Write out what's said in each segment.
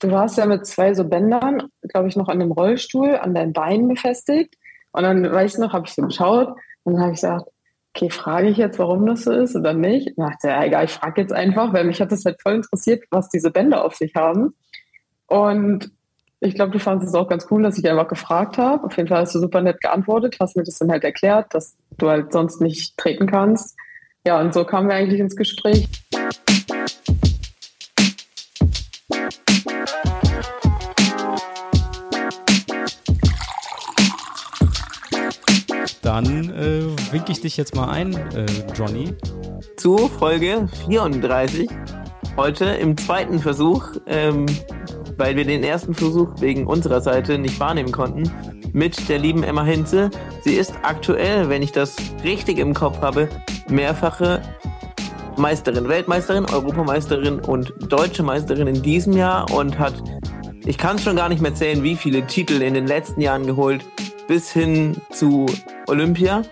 du warst ja mit zwei so Bändern, glaube ich, noch an dem Rollstuhl an deinen Beinen befestigt. Und dann, weiß ich noch, habe ich so geschaut und dann habe ich gesagt, okay, frage ich jetzt, warum das so ist oder nicht? Und dachte, ja, egal, ich frage jetzt einfach, weil mich hat das halt voll interessiert, was diese Bänder auf sich haben. Und ich glaube, du fandest es auch ganz cool, dass ich einfach gefragt habe. Auf jeden Fall hast du super nett geantwortet, hast mir das dann halt erklärt, dass du halt sonst nicht treten kannst. Ja, und so kamen wir eigentlich ins Gespräch. Dann äh, winke ich dich jetzt mal ein, äh, Johnny. Zu Folge 34. Heute im zweiten Versuch, ähm, weil wir den ersten Versuch wegen unserer Seite nicht wahrnehmen konnten, mit der lieben Emma Hinze. Sie ist aktuell, wenn ich das richtig im Kopf habe, mehrfache Meisterin, Weltmeisterin, Europameisterin und deutsche Meisterin in diesem Jahr und hat, ich kann es schon gar nicht mehr zählen, wie viele Titel in den letzten Jahren geholt, bis hin zu Olympia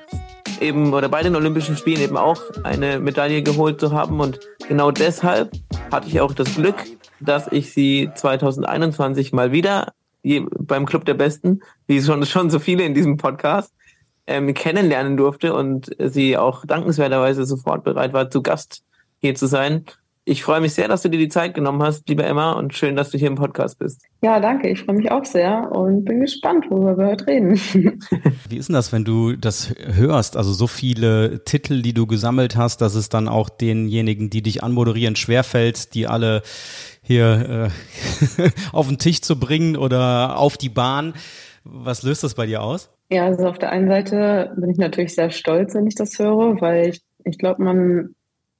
eben oder bei den Olympischen Spielen eben auch eine Medaille geholt zu haben. Und genau deshalb hatte ich auch das Glück, dass ich sie 2021 mal wieder beim Club der Besten, wie schon, schon so viele in diesem Podcast, ähm, kennenlernen durfte und sie auch dankenswerterweise sofort bereit war, zu Gast hier zu sein. Ich freue mich sehr, dass du dir die Zeit genommen hast, liebe Emma, und schön, dass du hier im Podcast bist. Ja, danke. Ich freue mich auch sehr und bin gespannt, worüber wir heute reden. Wie ist denn das, wenn du das hörst? Also so viele Titel, die du gesammelt hast, dass es dann auch denjenigen, die dich anmoderieren, schwerfällt, die alle hier äh, auf den Tisch zu bringen oder auf die Bahn. Was löst das bei dir aus? Ja, also auf der einen Seite bin ich natürlich sehr stolz, wenn ich das höre, weil ich, ich glaube, man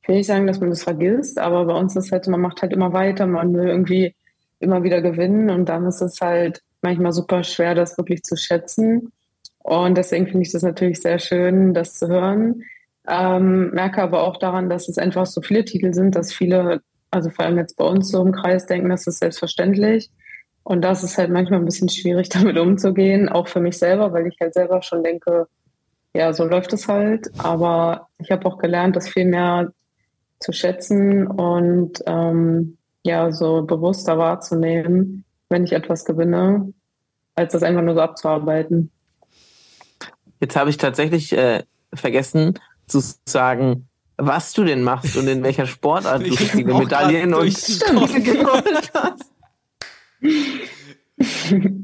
will nicht sagen, dass man das vergisst, aber bei uns ist halt, man macht halt immer weiter, man will irgendwie immer wieder gewinnen und dann ist es halt manchmal super schwer, das wirklich zu schätzen. Und deswegen finde ich das natürlich sehr schön, das zu hören. Ähm, merke aber auch daran, dass es einfach so viele Titel sind, dass viele, also vor allem jetzt bei uns so im Kreis denken, das ist selbstverständlich. Und das ist halt manchmal ein bisschen schwierig, damit umzugehen, auch für mich selber, weil ich halt selber schon denke, ja, so läuft es halt. Aber ich habe auch gelernt, das viel mehr zu schätzen und ähm, ja, so bewusster wahrzunehmen, wenn ich etwas gewinne, als das einfach nur so abzuarbeiten. Jetzt habe ich tatsächlich äh, vergessen zu sagen, was du denn machst und in welcher Sportart du viele Medaillen und Titel geholt hast.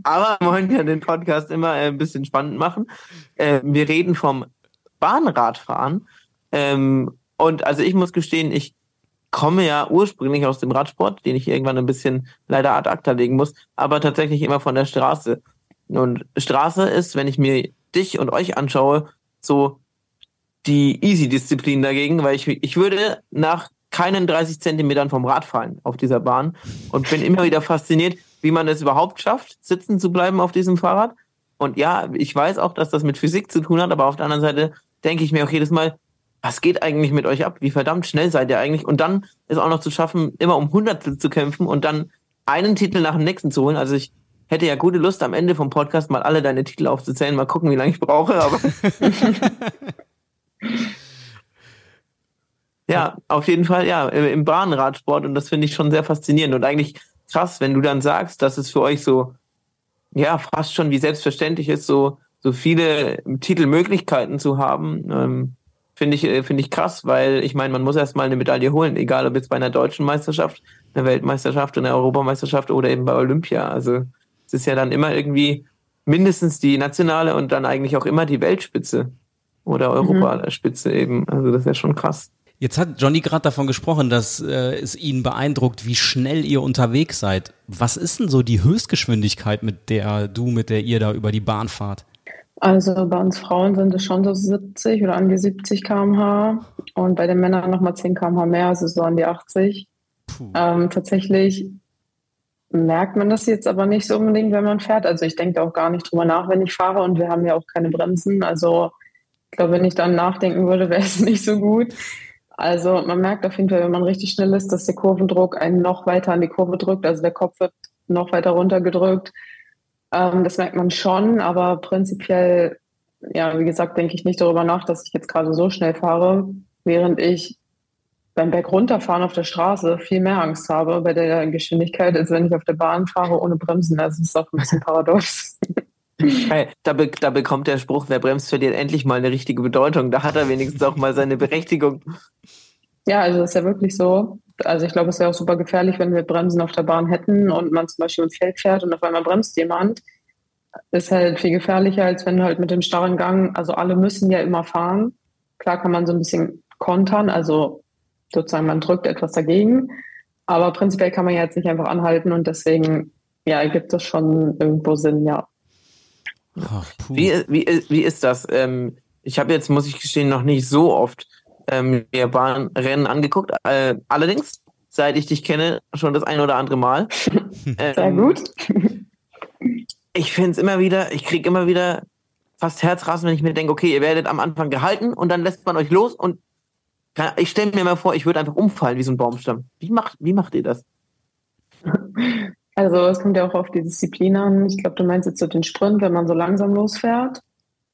Aber wir wollen ja den Podcast immer äh, ein bisschen spannend machen. Äh, wir reden vom Bahnradfahren. Ähm, und also ich muss gestehen, ich komme ja ursprünglich aus dem Radsport, den ich irgendwann ein bisschen leider ad acta legen muss, aber tatsächlich immer von der Straße. Und Straße ist, wenn ich mir dich und euch anschaue, so die Easy-Disziplin dagegen, weil ich, ich würde nach keinen 30 Zentimetern vom Rad fallen auf dieser Bahn und bin immer wieder fasziniert, wie man es überhaupt schafft, sitzen zu bleiben auf diesem Fahrrad. Und ja, ich weiß auch, dass das mit Physik zu tun hat, aber auf der anderen Seite denke ich mir auch jedes Mal, was geht eigentlich mit euch ab? Wie verdammt schnell seid ihr eigentlich? Und dann ist auch noch zu schaffen, immer um Hundertstel zu kämpfen und dann einen Titel nach dem nächsten zu holen. Also ich hätte ja gute Lust, am Ende vom Podcast mal alle deine Titel aufzuzählen, mal gucken, wie lange ich brauche, aber. ja, auf jeden Fall, ja, im Bahnradsport und das finde ich schon sehr faszinierend und eigentlich krass, wenn du dann sagst, dass es für euch so, ja, fast schon wie selbstverständlich ist, so, so viele Titelmöglichkeiten zu haben. Ähm, Finde ich, äh, finde ich krass, weil ich meine, man muss erstmal eine Medaille holen, egal ob jetzt bei einer deutschen Meisterschaft, einer Weltmeisterschaft, einer Europameisterschaft oder eben bei Olympia. Also es ist ja dann immer irgendwie mindestens die nationale und dann eigentlich auch immer die Weltspitze oder mhm. Europaspitze mhm. eben. Also das ist ja schon krass. Jetzt hat Johnny gerade davon gesprochen, dass äh, es ihn beeindruckt, wie schnell ihr unterwegs seid. Was ist denn so die Höchstgeschwindigkeit, mit der du, mit der ihr da über die Bahn fahrt? Also bei uns Frauen sind es schon so 70 oder an die 70 km/h und bei den Männern nochmal 10 km/h mehr, also so an die 80. Ähm, tatsächlich merkt man das jetzt aber nicht so unbedingt, wenn man fährt. Also ich denke auch gar nicht drüber nach, wenn ich fahre und wir haben ja auch keine Bremsen. Also ich glaube, wenn ich dann nachdenken würde, wäre es nicht so gut. Also man merkt auf jeden Fall, wenn man richtig schnell ist, dass der Kurvendruck einen noch weiter an die Kurve drückt. Also der Kopf wird noch weiter runtergedrückt. Ähm, das merkt man schon, aber prinzipiell, ja, wie gesagt, denke ich nicht darüber nach, dass ich jetzt gerade so schnell fahre, während ich beim Berg runterfahren auf der Straße viel mehr Angst habe bei der Geschwindigkeit, als wenn ich auf der Bahn fahre ohne Bremsen. Also das ist auch ein bisschen paradox. Da, be da bekommt der Spruch, wer bremst, verliert endlich mal eine richtige Bedeutung. Da hat er wenigstens auch mal seine Berechtigung. Ja, also das ist ja wirklich so. Also ich glaube, es wäre auch super gefährlich, wenn wir Bremsen auf der Bahn hätten und man zum Beispiel im Feld fährt und auf einmal bremst jemand. Ist halt viel gefährlicher, als wenn du halt mit dem starren Gang, also alle müssen ja immer fahren. Klar kann man so ein bisschen kontern, also sozusagen man drückt etwas dagegen. Aber prinzipiell kann man ja jetzt nicht einfach anhalten und deswegen, ja, gibt es schon irgendwo Sinn, ja. Ach, wie, wie, wie ist das? Ähm, ich habe jetzt, muss ich gestehen, noch nicht so oft ähm, mir Bahnrennen angeguckt. Äh, allerdings, seit ich dich kenne, schon das ein oder andere Mal. Ähm, Sehr gut. ich finde es immer wieder, ich kriege immer wieder fast Herzrasen, wenn ich mir denke, okay, ihr werdet am Anfang gehalten und dann lässt man euch los und ich stelle mir mal vor, ich würde einfach umfallen wie so ein Baumstamm. Wie macht, wie macht ihr das? Also es kommt ja auch auf die Disziplin an. Ich glaube, du meinst jetzt so den Sprint, wenn man so langsam losfährt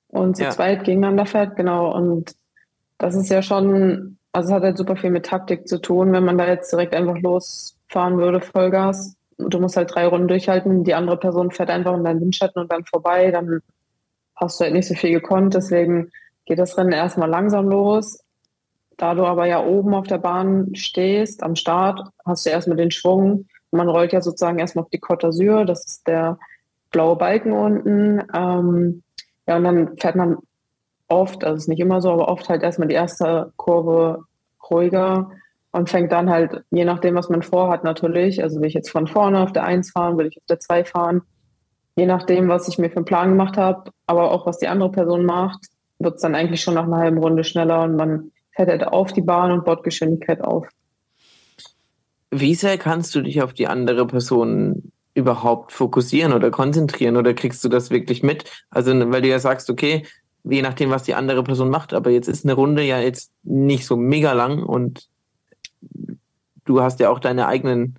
und zu ja. zweit gegeneinander fährt, genau. Und das ist ja schon, also es hat halt super viel mit Taktik zu tun, wenn man da jetzt direkt einfach losfahren würde, Vollgas. Du musst halt drei Runden durchhalten, die andere Person fährt einfach in deinen Windschatten und dann vorbei, dann hast du halt nicht so viel gekonnt. Deswegen geht das Rennen erstmal langsam los. Da du aber ja oben auf der Bahn stehst, am Start, hast du erstmal den Schwung man rollt ja sozusagen erstmal auf die Côte d'Azur, das ist der blaue Balken unten. Ähm, ja, und dann fährt man oft, also ist nicht immer so, aber oft halt erstmal die erste Kurve ruhiger und fängt dann halt, je nachdem, was man vorhat, natürlich, also will ich jetzt von vorne auf der 1 fahren, will ich auf der 2 fahren, je nachdem, was ich mir für einen Plan gemacht habe, aber auch was die andere Person macht, wird es dann eigentlich schon nach einer halben Runde schneller und man fährt halt auf die Bahn und baut Geschwindigkeit auf. Wie sehr kannst du dich auf die andere Person überhaupt fokussieren oder konzentrieren oder kriegst du das wirklich mit? Also, weil du ja sagst, okay, je nachdem, was die andere Person macht, aber jetzt ist eine Runde ja jetzt nicht so mega lang und du hast ja auch deine eigenen,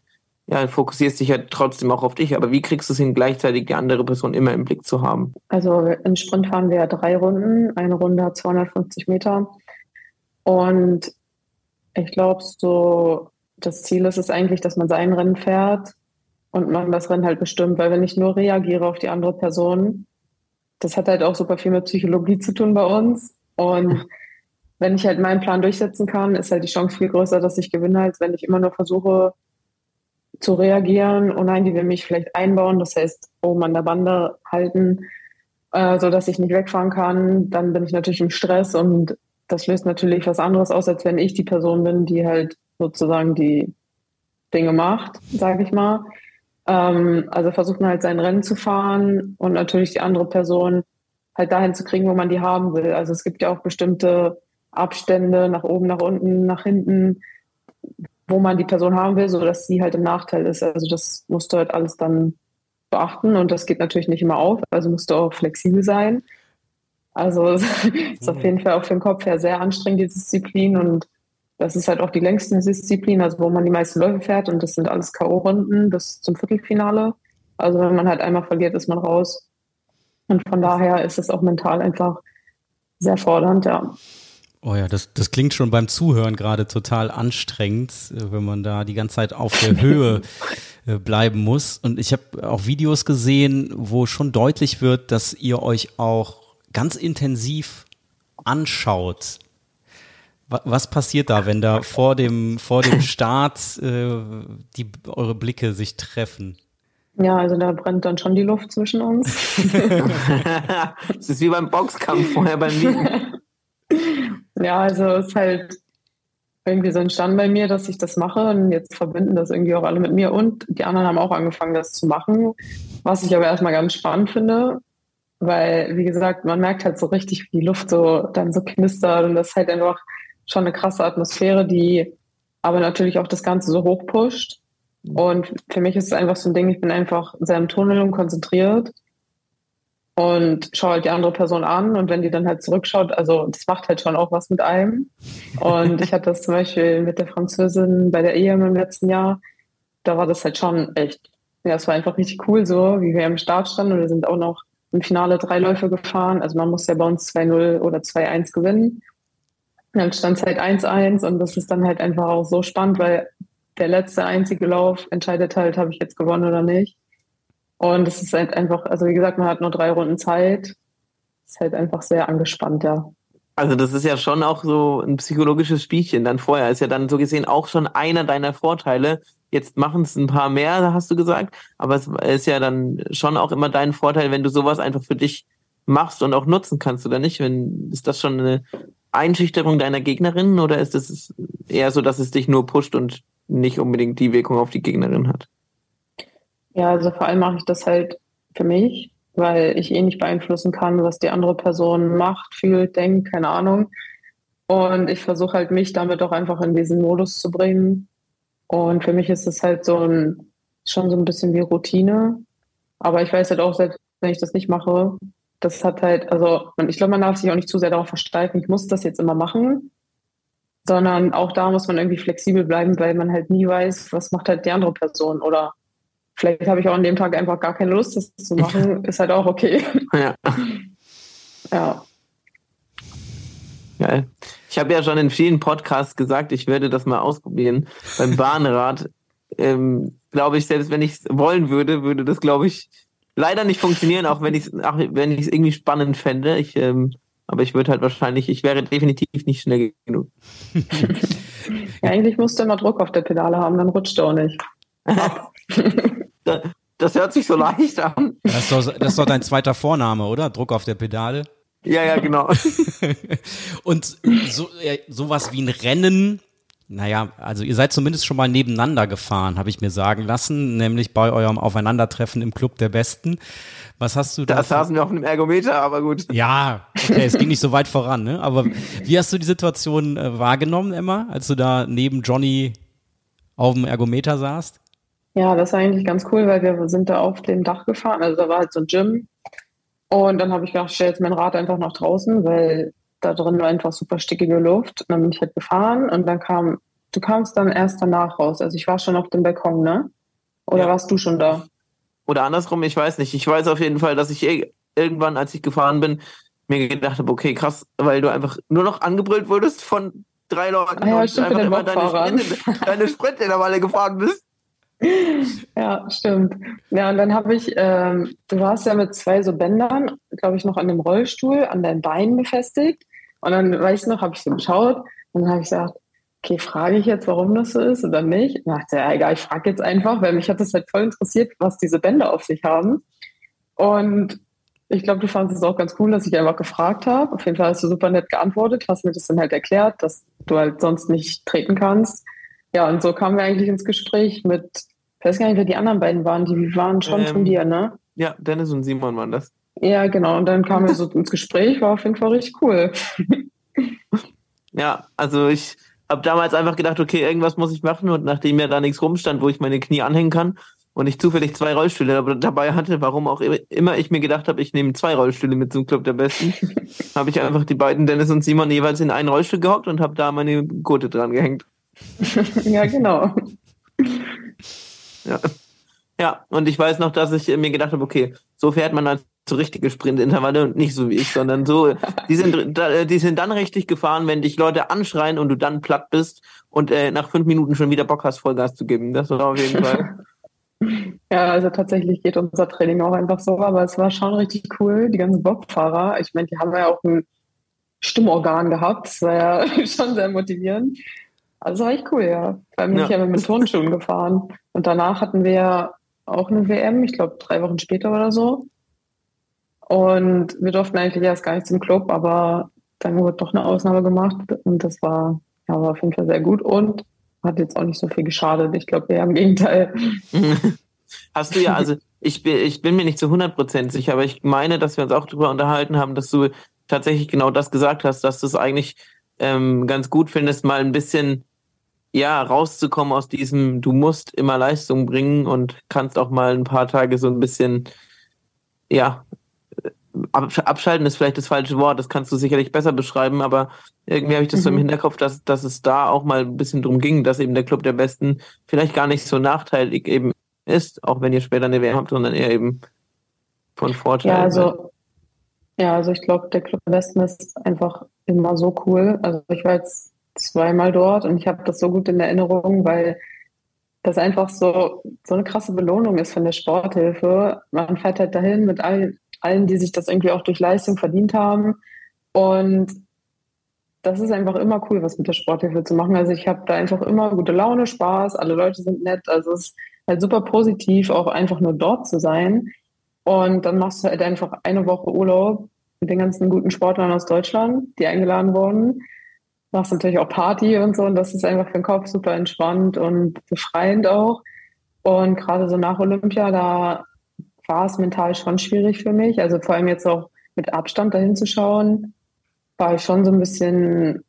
ja, fokussierst dich ja trotzdem auch auf dich, aber wie kriegst du es hin, gleichzeitig die andere Person immer im Blick zu haben? Also im Sprint fahren wir drei Runden, eine Runde hat 250 Meter. Und ich glaube, so das Ziel ist es eigentlich, dass man sein Rennen fährt und man das Rennen halt bestimmt, weil wenn ich nur reagiere auf die andere Person, das hat halt auch super viel mit Psychologie zu tun bei uns. Und wenn ich halt meinen Plan durchsetzen kann, ist halt die Chance viel größer, dass ich gewinne, als wenn ich immer nur versuche zu reagieren. Oh nein, die will mich vielleicht einbauen, das heißt oben an der Bande halten, äh, so dass ich nicht wegfahren kann. Dann bin ich natürlich im Stress und das löst natürlich was anderes aus, als wenn ich die Person bin, die halt sozusagen die Dinge macht, sage ich mal. Ähm, also versucht man halt sein Rennen zu fahren und natürlich die andere Person halt dahin zu kriegen, wo man die haben will. Also es gibt ja auch bestimmte Abstände nach oben, nach unten, nach hinten, wo man die Person haben will, sodass sie halt im Nachteil ist. Also das musst du halt alles dann beachten und das geht natürlich nicht immer auf. Also musst du auch flexibel sein. Also es ist auf jeden Fall auch für den Kopf her sehr anstrengend, die Disziplin und das ist halt auch die längste Disziplin, also wo man die meisten Läufe fährt und das sind alles K.O.-Runden bis zum Viertelfinale. Also wenn man halt einmal verliert, ist man raus. Und von daher ist es auch mental einfach sehr fordernd, ja. Oh ja, das, das klingt schon beim Zuhören gerade total anstrengend, äh, wenn man da die ganze Zeit auf der Höhe äh, bleiben muss. Und ich habe auch Videos gesehen, wo schon deutlich wird, dass ihr euch auch ganz intensiv anschaut was passiert da, wenn da vor dem, vor dem Start äh, die, eure Blicke sich treffen? Ja, also da brennt dann schon die Luft zwischen uns. Es ist wie beim Boxkampf vorher beim Liegen. ja, also es ist halt irgendwie so entstanden bei mir, dass ich das mache und jetzt verbinden das irgendwie auch alle mit mir und die anderen haben auch angefangen, das zu machen, was ich aber erstmal ganz spannend finde, weil, wie gesagt, man merkt halt so richtig, wie die Luft so dann so knistert und das halt einfach schon eine krasse Atmosphäre, die aber natürlich auch das Ganze so hochpusht. Und für mich ist es einfach so ein Ding, ich bin einfach sehr im Tunnel und konzentriert und schaue halt die andere Person an und wenn die dann halt zurückschaut, also das macht halt schon auch was mit einem. Und ich hatte das zum Beispiel mit der Französin bei der EM im letzten Jahr, da war das halt schon echt, ja, es war einfach richtig cool so, wie wir am Start standen und wir sind auch noch im Finale drei Läufe gefahren. Also man muss ja bei uns 2-0 oder 2-1 gewinnen. Dann stand es halt 1-1 und das ist dann halt einfach auch so spannend, weil der letzte einzige Lauf entscheidet halt, habe ich jetzt gewonnen oder nicht. Und es ist halt einfach, also wie gesagt, man hat nur drei Runden Zeit. Ist halt einfach sehr angespannt, ja. Also das ist ja schon auch so ein psychologisches Spielchen dann vorher. Ist ja dann so gesehen auch schon einer deiner Vorteile. Jetzt machen es ein paar mehr, hast du gesagt. Aber es ist ja dann schon auch immer dein Vorteil, wenn du sowas einfach für dich machst und auch nutzen kannst, oder nicht? Wenn, ist das schon eine Einschüchterung deiner Gegnerinnen oder ist es eher so, dass es dich nur pusht und nicht unbedingt die Wirkung auf die Gegnerin hat? Ja, also vor allem mache ich das halt für mich, weil ich eh nicht beeinflussen kann, was die andere Person macht, fühlt, denkt, keine Ahnung. Und ich versuche halt mich damit auch einfach in diesen Modus zu bringen. Und für mich ist es halt so ein, schon so ein bisschen wie Routine. Aber ich weiß halt auch, selbst wenn ich das nicht mache, das hat halt, also ich glaube, man darf sich auch nicht zu sehr darauf versteifen, ich muss das jetzt immer machen, sondern auch da muss man irgendwie flexibel bleiben, weil man halt nie weiß, was macht halt die andere Person oder vielleicht habe ich auch an dem Tag einfach gar keine Lust, das zu machen, ist halt auch okay. Ja. ja. Geil. Ich habe ja schon in vielen Podcasts gesagt, ich werde das mal ausprobieren. Beim Bahnrad, ähm, glaube ich, selbst wenn ich es wollen würde, würde das, glaube ich, leider nicht funktionieren, auch wenn ich es wenn ich es irgendwie spannend fände. Ich, ähm, aber ich würde halt wahrscheinlich, ich wäre definitiv nicht schnell genug. ja, eigentlich musst du immer Druck auf der Pedale haben, dann rutscht du auch nicht. das hört sich so leicht an. Das ist, doch, das ist doch dein zweiter Vorname, oder? Druck auf der Pedale. Ja, ja, genau. Und so, sowas wie ein Rennen naja, also ihr seid zumindest schon mal nebeneinander gefahren, habe ich mir sagen lassen, nämlich bei eurem Aufeinandertreffen im Club der Besten. Was hast du da? Da saßen wir auf einem Ergometer, aber gut. Ja, okay, es ging nicht so weit voran, ne? Aber wie hast du die Situation äh, wahrgenommen, Emma, als du da neben Johnny auf dem Ergometer saßt? Ja, das war eigentlich ganz cool, weil wir sind da auf dem Dach gefahren. Also da war halt so ein Gym. Und dann habe ich gedacht, ich stelle jetzt mein Rad einfach nach draußen, weil da drin war einfach super stickige Luft. Und dann bin ich halt gefahren und dann kam, du kamst dann erst danach raus. Also ich war schon auf dem Balkon, ne? Oder ja. warst du schon da? Oder andersrum, ich weiß nicht. Ich weiß auf jeden Fall, dass ich irgendwann, als ich gefahren bin, mir gedacht habe, okay, krass, weil du einfach nur noch angebrüllt wurdest von drei Leuten ah, ja, und einfach immer deine Sprint, deine Sprintintervalle gefahren bist. Ja, stimmt. Ja, und dann habe ich, ähm, du warst ja mit zwei so Bändern, glaube ich, noch an dem Rollstuhl an deinen Beinen befestigt. Und dann, weiß ich noch, habe ich so geschaut und dann habe ich gesagt, okay, frage ich jetzt, warum das so ist oder nicht? Und dachte, ja, egal, ich frage jetzt einfach, weil mich hat das halt voll interessiert, was diese Bänder auf sich haben. Und ich glaube, du fandest es auch ganz cool, dass ich einfach gefragt habe. Auf jeden Fall hast du super nett geantwortet, hast mir das dann halt erklärt, dass du halt sonst nicht treten kannst. Ja, und so kamen wir eigentlich ins Gespräch mit, ich weiß gar nicht, wer die anderen beiden waren, die waren schon ähm, von dir, ne? Ja, Dennis und Simon waren das. Ja, genau. Und dann kamen wir so ins Gespräch, war auf jeden Fall richtig cool. ja, also ich habe damals einfach gedacht, okay, irgendwas muss ich machen und nachdem ja da nichts rumstand, wo ich meine Knie anhängen kann und ich zufällig zwei Rollstühle dabei hatte, warum auch immer ich mir gedacht habe, ich nehme zwei Rollstühle mit zum Club der Besten, habe ich einfach die beiden Dennis und Simon jeweils in einen Rollstuhl gehockt und habe da meine Gurte dran gehängt. ja, genau. Ja. ja, und ich weiß noch, dass ich mir gedacht habe, okay, so fährt man als so richtige Sprintintervalle und nicht so wie ich, sondern so, die sind, die sind dann richtig gefahren, wenn dich Leute anschreien und du dann platt bist und äh, nach fünf Minuten schon wieder Bock hast, Vollgas zu geben. Das war auf jeden Fall. Ja, also tatsächlich geht unser Training auch einfach so, aber es war schon richtig cool. Die ganzen Bobfahrer, ich meine, die haben ja auch ein Stimmorgan gehabt, das war ja schon sehr motivierend. Also war echt cool, ja. Vor allem bin ja. ich ja mit Turnschuhen gefahren. Und danach hatten wir auch eine WM, ich glaube drei Wochen später oder so. Und wir durften eigentlich erst gar nicht zum Club, aber dann wurde doch eine Ausnahme gemacht und das war, ja, war auf jeden Fall sehr gut und hat jetzt auch nicht so viel geschadet. Ich glaube, eher im Gegenteil. Hast du ja, also ich bin, ich bin mir nicht zu 100% sicher, aber ich meine, dass wir uns auch darüber unterhalten haben, dass du tatsächlich genau das gesagt hast, dass du es eigentlich ähm, ganz gut findest, mal ein bisschen ja, rauszukommen aus diesem, du musst immer Leistung bringen und kannst auch mal ein paar Tage so ein bisschen, ja, abschalten ist vielleicht das falsche Wort, das kannst du sicherlich besser beschreiben, aber irgendwie habe ich das so im mhm. Hinterkopf, dass, dass es da auch mal ein bisschen drum ging, dass eben der Club der Besten vielleicht gar nicht so nachteilig eben ist, auch wenn ihr später eine WM habt, sondern eher eben von Vorteil. Ja, also, ja, also ich glaube, der Club der Besten ist einfach immer so cool. Also ich war jetzt zweimal dort und ich habe das so gut in Erinnerung, weil das einfach so, so eine krasse Belohnung ist von der Sporthilfe. Man fährt halt dahin mit allen, allen, die sich das irgendwie auch durch Leistung verdient haben. Und das ist einfach immer cool, was mit der Sporthilfe zu machen. Also ich habe da einfach immer gute Laune, Spaß, alle Leute sind nett. Also es ist halt super positiv, auch einfach nur dort zu sein. Und dann machst du halt einfach eine Woche Urlaub mit den ganzen guten Sportlern aus Deutschland, die eingeladen wurden machst natürlich auch Party und so und das ist einfach für den Kopf super entspannt und befreiend auch. Und gerade so nach Olympia, da war es mental schon schwierig für mich. Also vor allem jetzt auch mit Abstand dahin zu schauen, war ich schon so ein bisschen,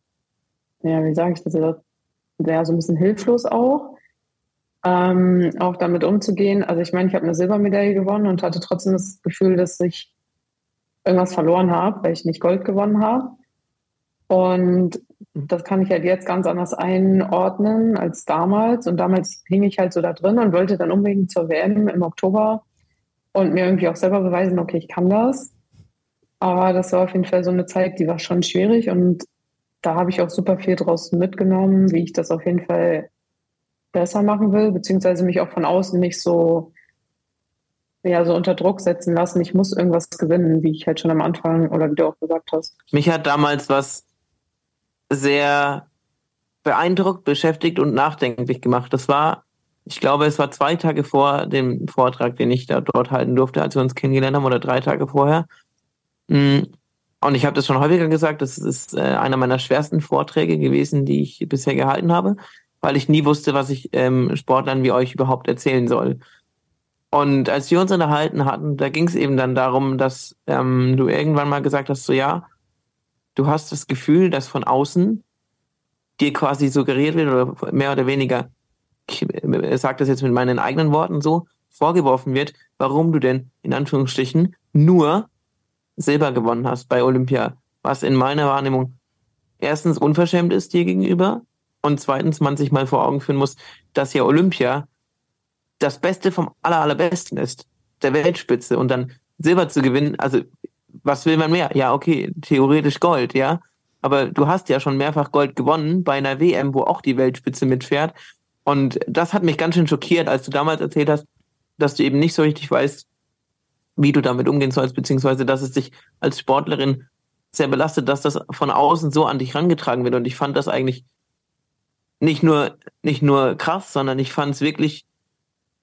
ja, wie sage ich das jetzt, ja, so ein bisschen hilflos auch. Ähm, auch damit umzugehen. Also ich meine, ich habe eine Silbermedaille gewonnen und hatte trotzdem das Gefühl, dass ich irgendwas verloren habe, weil ich nicht Gold gewonnen habe. Und das kann ich halt jetzt ganz anders einordnen als damals. Und damals hing ich halt so da drin und wollte dann unbedingt zur WM im Oktober und mir irgendwie auch selber beweisen, okay, ich kann das. Aber das war auf jeden Fall so eine Zeit, die war schon schwierig und da habe ich auch super viel draus mitgenommen, wie ich das auf jeden Fall besser machen will, beziehungsweise mich auch von außen nicht so, ja, so unter Druck setzen lassen. Ich muss irgendwas gewinnen, wie ich halt schon am Anfang oder wie du auch gesagt hast. Mich hat damals was sehr beeindruckt, beschäftigt und nachdenklich gemacht. Das war, ich glaube, es war zwei Tage vor dem Vortrag, den ich da dort halten durfte, als wir uns kennengelernt haben, oder drei Tage vorher. Mm, und ich habe das schon häufiger gesagt, das ist äh, einer meiner schwersten Vorträge gewesen, die ich bisher gehalten habe, weil ich nie wusste, was ich ähm, Sportlern wie euch überhaupt erzählen soll. Und als wir uns unterhalten hatten, da ging es eben dann darum, dass ähm, du irgendwann mal gesagt hast, so ja, du hast das Gefühl, dass von außen dir quasi suggeriert wird oder mehr oder weniger, ich sage das jetzt mit meinen eigenen Worten so, vorgeworfen wird, warum du denn in Anführungsstrichen nur Silber gewonnen hast bei Olympia, was in meiner Wahrnehmung erstens unverschämt ist dir gegenüber und zweitens man sich mal vor Augen führen muss, dass ja Olympia das Beste vom aller, allerbesten ist, der Weltspitze und dann Silber zu gewinnen, also was will man mehr? Ja, okay, theoretisch Gold, ja. Aber du hast ja schon mehrfach Gold gewonnen bei einer WM, wo auch die Weltspitze mitfährt. Und das hat mich ganz schön schockiert, als du damals erzählt hast, dass du eben nicht so richtig weißt, wie du damit umgehen sollst, beziehungsweise dass es dich als Sportlerin sehr belastet, dass das von außen so an dich rangetragen wird. Und ich fand das eigentlich nicht nur, nicht nur krass, sondern ich fand es wirklich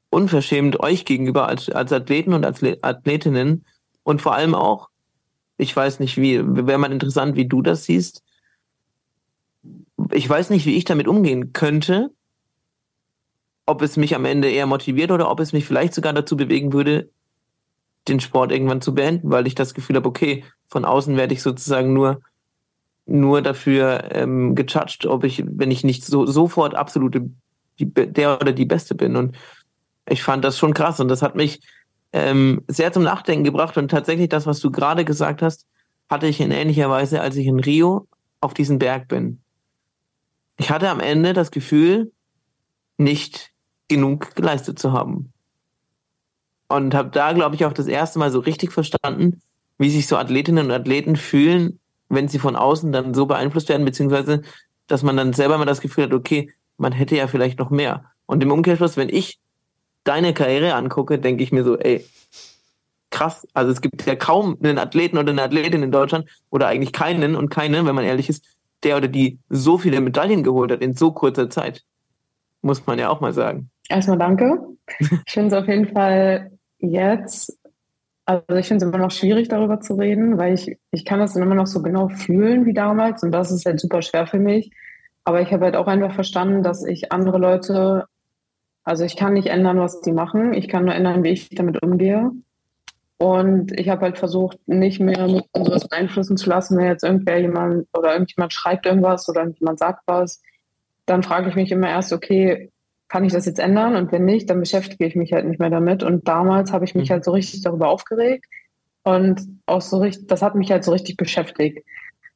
unverschämt euch gegenüber als, als Athleten und als Athletinnen und vor allem auch ich weiß nicht, wie, wäre mal interessant, wie du das siehst. Ich weiß nicht, wie ich damit umgehen könnte. Ob es mich am Ende eher motiviert oder ob es mich vielleicht sogar dazu bewegen würde, den Sport irgendwann zu beenden, weil ich das Gefühl habe, okay, von außen werde ich sozusagen nur nur dafür ähm, gejudged, ob ich, wenn ich nicht so sofort absolute die, der oder die Beste bin. Und ich fand das schon krass und das hat mich ähm, sehr zum Nachdenken gebracht und tatsächlich das, was du gerade gesagt hast, hatte ich in ähnlicher Weise, als ich in Rio auf diesen Berg bin. Ich hatte am Ende das Gefühl, nicht genug geleistet zu haben. Und habe da, glaube ich, auch das erste Mal so richtig verstanden, wie sich so Athletinnen und Athleten fühlen, wenn sie von außen dann so beeinflusst werden, beziehungsweise, dass man dann selber mal das Gefühl hat, okay, man hätte ja vielleicht noch mehr. Und im Umkehrschluss, wenn ich deine Karriere angucke, denke ich mir so, ey, krass. Also es gibt ja kaum einen Athleten oder eine Athletin in Deutschland oder eigentlich keinen und keine, wenn man ehrlich ist, der oder die so viele Medaillen geholt hat in so kurzer Zeit. Muss man ja auch mal sagen. Erstmal danke. Ich finde es auf jeden Fall jetzt, also ich finde es immer noch schwierig, darüber zu reden, weil ich, ich kann das dann immer noch so genau fühlen wie damals und das ist halt super schwer für mich. Aber ich habe halt auch einfach verstanden, dass ich andere Leute also ich kann nicht ändern, was die machen. Ich kann nur ändern, wie ich damit umgehe. Und ich habe halt versucht, nicht mehr mit sowas beeinflussen zu lassen, wenn jetzt irgendwer jemand oder irgendjemand schreibt irgendwas oder irgendjemand sagt was, dann frage ich mich immer erst, okay, kann ich das jetzt ändern? Und wenn nicht, dann beschäftige ich mich halt nicht mehr damit. Und damals habe ich mich mhm. halt so richtig darüber aufgeregt und auch so richtig, das hat mich halt so richtig beschäftigt.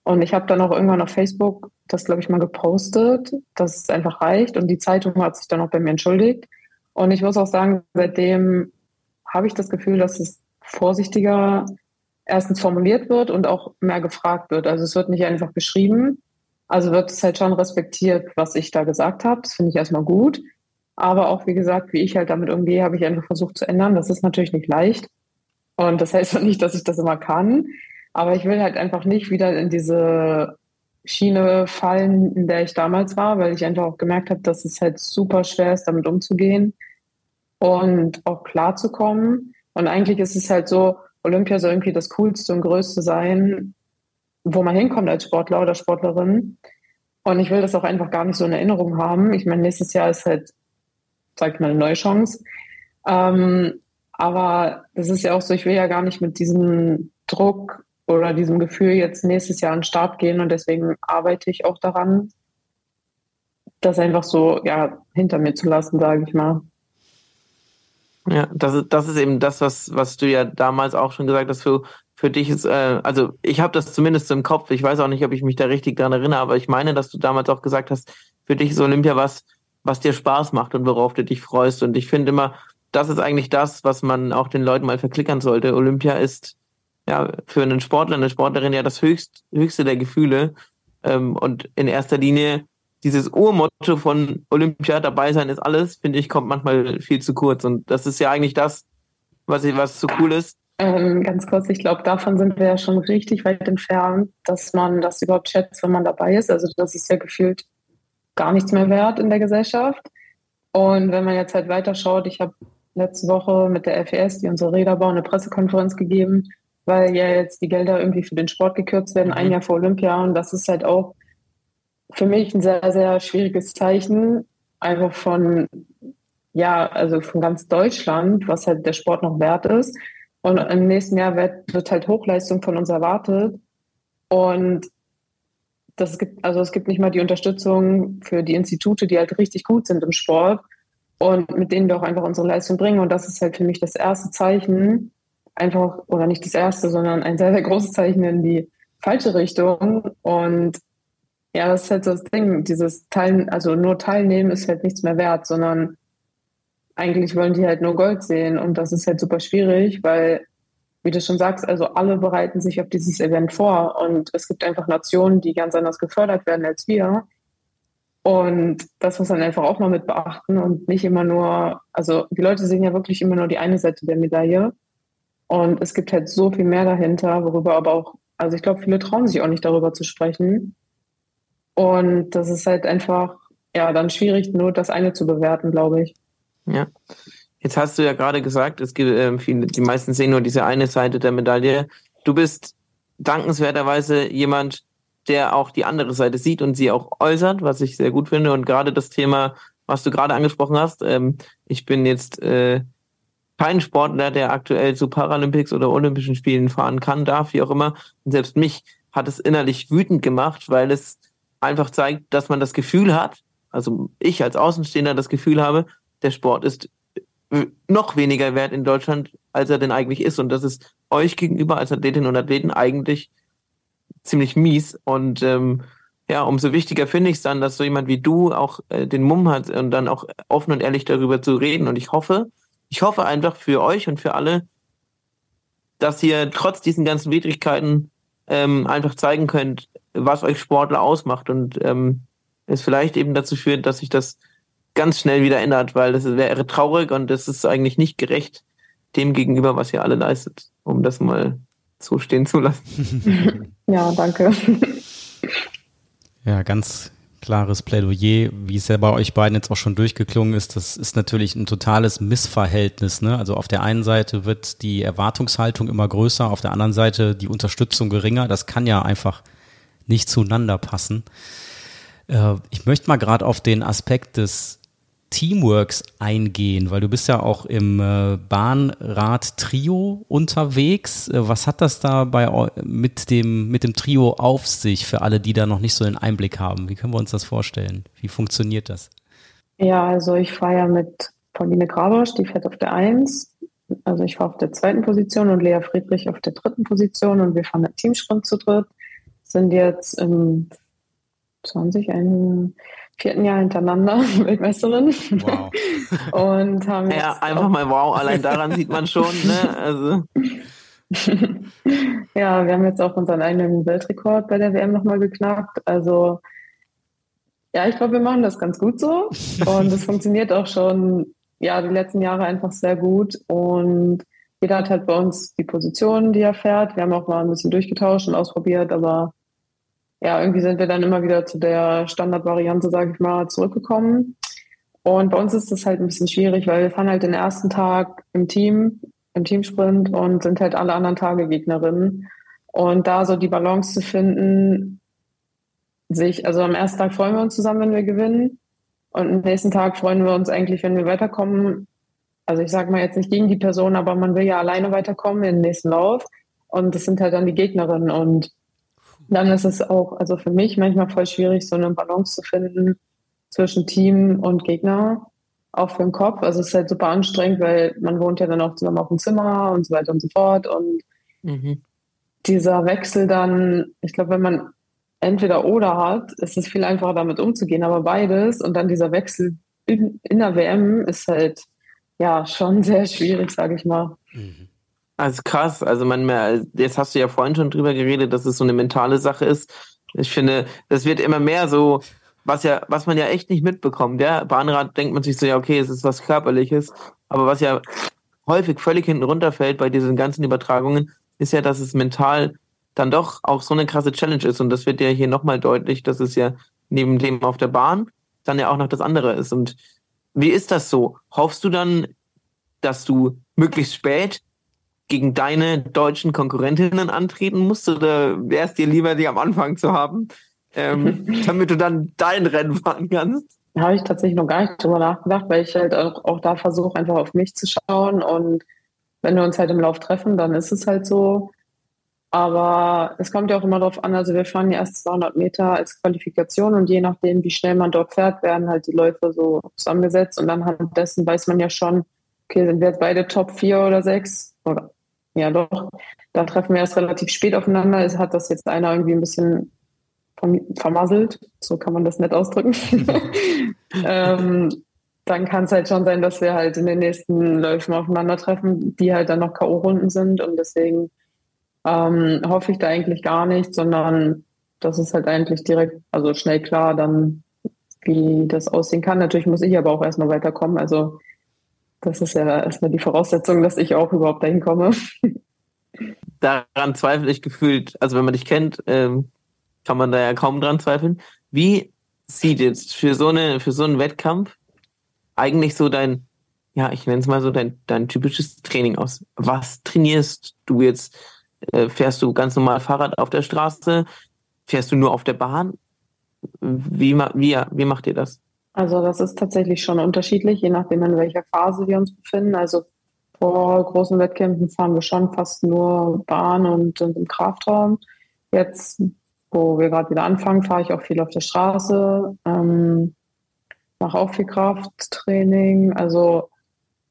Und ich habe dann auch irgendwann auf Facebook das, glaube ich, mal gepostet, dass es einfach reicht. Und die Zeitung hat sich dann auch bei mir entschuldigt. Und ich muss auch sagen, seitdem habe ich das Gefühl, dass es vorsichtiger erstens formuliert wird und auch mehr gefragt wird. Also es wird nicht einfach geschrieben. Also wird es halt schon respektiert, was ich da gesagt habe. Das finde ich erstmal gut. Aber auch, wie gesagt, wie ich halt damit umgehe, habe ich einfach versucht zu ändern. Das ist natürlich nicht leicht. Und das heißt auch nicht, dass ich das immer kann. Aber ich will halt einfach nicht wieder in diese Schiene fallen, in der ich damals war, weil ich einfach auch gemerkt habe, dass es halt super schwer ist, damit umzugehen und auch klarzukommen. Und eigentlich ist es halt so, Olympia soll irgendwie das Coolste und Größte sein, wo man hinkommt als Sportler oder Sportlerin. Und ich will das auch einfach gar nicht so in Erinnerung haben. Ich meine, nächstes Jahr ist halt, sag ich mal, eine neue Chance. Ähm, aber das ist ja auch so, ich will ja gar nicht mit diesem Druck oder diesem Gefühl jetzt nächstes Jahr an den Start gehen und deswegen arbeite ich auch daran, das einfach so ja hinter mir zu lassen, sage ich mal. Ja, das ist, das ist eben das, was, was du ja damals auch schon gesagt hast, für, für dich ist, äh, also ich habe das zumindest im Kopf, ich weiß auch nicht, ob ich mich da richtig dran erinnere, aber ich meine, dass du damals auch gesagt hast, für dich ist Olympia was, was dir Spaß macht und worauf du dich freust. Und ich finde immer, das ist eigentlich das, was man auch den Leuten mal verklickern sollte. Olympia ist ja für einen Sportler, eine Sportlerin ja das höchst, höchste der Gefühle. Ähm, und in erster Linie dieses Urmotto von Olympia, dabei sein ist alles, finde ich, kommt manchmal viel zu kurz. Und das ist ja eigentlich das, was, was so cool ist. Ähm, ganz kurz, ich glaube, davon sind wir ja schon richtig weit entfernt, dass man das überhaupt schätzt, wenn man dabei ist. Also das ist ja gefühlt gar nichts mehr wert in der Gesellschaft. Und wenn man jetzt halt weiterschaut, ich habe letzte Woche mit der FES, die unsere Räder bauen, eine Pressekonferenz gegeben, weil ja jetzt die Gelder irgendwie für den Sport gekürzt werden, ein mhm. Jahr vor Olympia. Und das ist halt auch für mich ein sehr, sehr schwieriges Zeichen, einfach von, ja, also von ganz Deutschland, was halt der Sport noch wert ist. Und im nächsten Jahr wird, wird halt Hochleistung von uns erwartet. Und das gibt, also es gibt nicht mal die Unterstützung für die Institute, die halt richtig gut sind im Sport und mit denen wir auch einfach unsere Leistung bringen. Und das ist halt für mich das erste Zeichen, einfach, oder nicht das erste, sondern ein sehr, sehr großes Zeichen in die falsche Richtung. Und ja, das ist halt das Ding. Dieses Teilen, also nur teilnehmen ist halt nichts mehr wert, sondern eigentlich wollen die halt nur Gold sehen. Und das ist halt super schwierig, weil, wie du schon sagst, also alle bereiten sich auf dieses Event vor. Und es gibt einfach Nationen, die ganz anders gefördert werden als wir. Und das muss man einfach auch mal mit beachten und nicht immer nur, also die Leute sehen ja wirklich immer nur die eine Seite der Medaille. Und es gibt halt so viel mehr dahinter, worüber aber auch, also ich glaube, viele trauen sich auch nicht darüber zu sprechen. Und das ist halt einfach, ja, dann schwierig, nur das eine zu bewerten, glaube ich. Ja. Jetzt hast du ja gerade gesagt, es gibt äh, viele, die meisten sehen nur diese eine Seite der Medaille. Du bist dankenswerterweise jemand, der auch die andere Seite sieht und sie auch äußert, was ich sehr gut finde. Und gerade das Thema, was du gerade angesprochen hast, ähm, ich bin jetzt äh, kein Sportler, der aktuell zu Paralympics oder Olympischen Spielen fahren kann, darf, wie auch immer. Und selbst mich hat es innerlich wütend gemacht, weil es einfach zeigt, dass man das Gefühl hat, also ich als Außenstehender das Gefühl habe, der Sport ist noch weniger wert in Deutschland, als er denn eigentlich ist. Und das ist euch gegenüber als Athletinnen und Athleten eigentlich ziemlich mies. Und ähm, ja, umso wichtiger finde ich es dann, dass so jemand wie du auch äh, den Mumm hat und dann auch offen und ehrlich darüber zu reden. Und ich hoffe, ich hoffe einfach für euch und für alle, dass ihr trotz diesen ganzen Widrigkeiten ähm, einfach zeigen könnt, was euch Sportler ausmacht und ähm, es vielleicht eben dazu führt, dass sich das ganz schnell wieder ändert, weil das wäre traurig und das ist eigentlich nicht gerecht dem gegenüber, was ihr alle leistet, um das mal so stehen zu lassen. ja, danke. Ja, ganz klares Plädoyer, wie es ja bei euch beiden jetzt auch schon durchgeklungen ist, das ist natürlich ein totales Missverhältnis. Ne? Also auf der einen Seite wird die Erwartungshaltung immer größer, auf der anderen Seite die Unterstützung geringer. Das kann ja einfach nicht zueinander passen. Äh, ich möchte mal gerade auf den Aspekt des Teamworks eingehen, weil du bist ja auch im äh, Bahnrad-Trio unterwegs. Äh, was hat das da bei mit dem mit dem Trio auf sich für alle, die da noch nicht so einen Einblick haben? Wie können wir uns das vorstellen? Wie funktioniert das? Ja, also ich fahre ja mit Pauline Grabosch, die fährt auf der 1. Also ich fahre auf der zweiten Position und Lea Friedrich auf der dritten Position und wir fahren den Teamsprint zu dritt. Sind jetzt im 20, ein, vierten Jahr hintereinander Weltmeisterin. Wow. Und haben ja, einfach mal wow, allein daran sieht man schon, ne? Also. ja, wir haben jetzt auch unseren eigenen Weltrekord bei der WM nochmal geknackt. Also ja, ich glaube, wir machen das ganz gut so. Und es funktioniert auch schon, ja, die letzten Jahre einfach sehr gut. Und jeder hat halt bei uns die Position, die er fährt. Wir haben auch mal ein bisschen durchgetauscht und ausprobiert, aber ja, irgendwie sind wir dann immer wieder zu der Standardvariante, sage ich mal, zurückgekommen. Und bei uns ist das halt ein bisschen schwierig, weil wir fahren halt den ersten Tag im Team, im Teamsprint und sind halt alle anderen Tage Gegnerinnen. Und da so die Balance zu finden, sich, also am ersten Tag freuen wir uns zusammen, wenn wir gewinnen. Und am nächsten Tag freuen wir uns eigentlich, wenn wir weiterkommen. Also ich sage mal jetzt nicht gegen die Person, aber man will ja alleine weiterkommen in den nächsten Lauf. Und das sind halt dann die Gegnerinnen. Und dann ist es auch, also für mich manchmal voll schwierig, so eine Balance zu finden zwischen Team und Gegner, auch für den Kopf. Also es ist halt super anstrengend, weil man wohnt ja dann auch zusammen auf dem Zimmer und so weiter und so fort. Und mhm. dieser Wechsel dann, ich glaube, wenn man entweder oder hat, ist es viel einfacher damit umzugehen, aber beides und dann dieser Wechsel in, in der WM ist halt ja schon sehr schwierig, sage ich mal. Mhm. Also krass, also man, jetzt hast du ja vorhin schon drüber geredet, dass es so eine mentale Sache ist. Ich finde, das wird immer mehr so, was ja, was man ja echt nicht mitbekommt. Ja, Bahnrad denkt man sich so, ja, okay, es ist was Körperliches, aber was ja häufig völlig hinten runterfällt bei diesen ganzen Übertragungen, ist ja, dass es mental dann doch auch so eine krasse Challenge ist. Und das wird ja hier nochmal deutlich, dass es ja neben dem auf der Bahn dann ja auch noch das andere ist. Und wie ist das so? Hoffst du dann, dass du möglichst spät gegen deine deutschen Konkurrentinnen antreten musst oder wäre es dir lieber, die am Anfang zu haben, ähm, damit du dann dein Rennen fahren kannst? Da habe ich tatsächlich noch gar nicht drüber nachgedacht, weil ich halt auch, auch da versuche, einfach auf mich zu schauen. Und wenn wir uns halt im Lauf treffen, dann ist es halt so. Aber es kommt ja auch immer darauf an, also wir fahren ja erst 200 Meter als Qualifikation und je nachdem, wie schnell man dort fährt, werden halt die Läufe so zusammengesetzt und dann dessen weiß man ja schon, okay, sind wir jetzt beide Top 4 oder 6 oder ja doch, da treffen wir erst relativ spät aufeinander. Es hat das jetzt einer irgendwie ein bisschen vermasselt, so kann man das nett ausdrücken. ähm, dann kann es halt schon sein, dass wir halt in den nächsten Läufen aufeinandertreffen, die halt dann noch K.O.-Runden sind und deswegen ähm, hoffe ich da eigentlich gar nicht, sondern das ist halt eigentlich direkt, also schnell klar dann, wie das aussehen kann. Natürlich muss ich aber auch erstmal weiterkommen. Also das ist ja erstmal die Voraussetzung, dass ich auch überhaupt dahin komme. Daran zweifle ich gefühlt, also wenn man dich kennt, ähm, kann man da ja kaum dran zweifeln. Wie sieht jetzt für so eine, für so einen Wettkampf eigentlich so dein, ja, ich nenne es mal so dein, dein typisches Training aus? Was trainierst du jetzt äh, fährst du ganz normal Fahrrad auf der Straße? Fährst du nur auf der Bahn? Wie, wie, wie macht ihr das? Also das ist tatsächlich schon unterschiedlich, je nachdem, in welcher Phase wir uns befinden. Also vor großen Wettkämpfen fahren wir schon fast nur Bahn und im Kraftraum. Jetzt, wo wir gerade wieder anfangen, fahre ich auch viel auf der Straße, ähm, mache auch viel Krafttraining. Also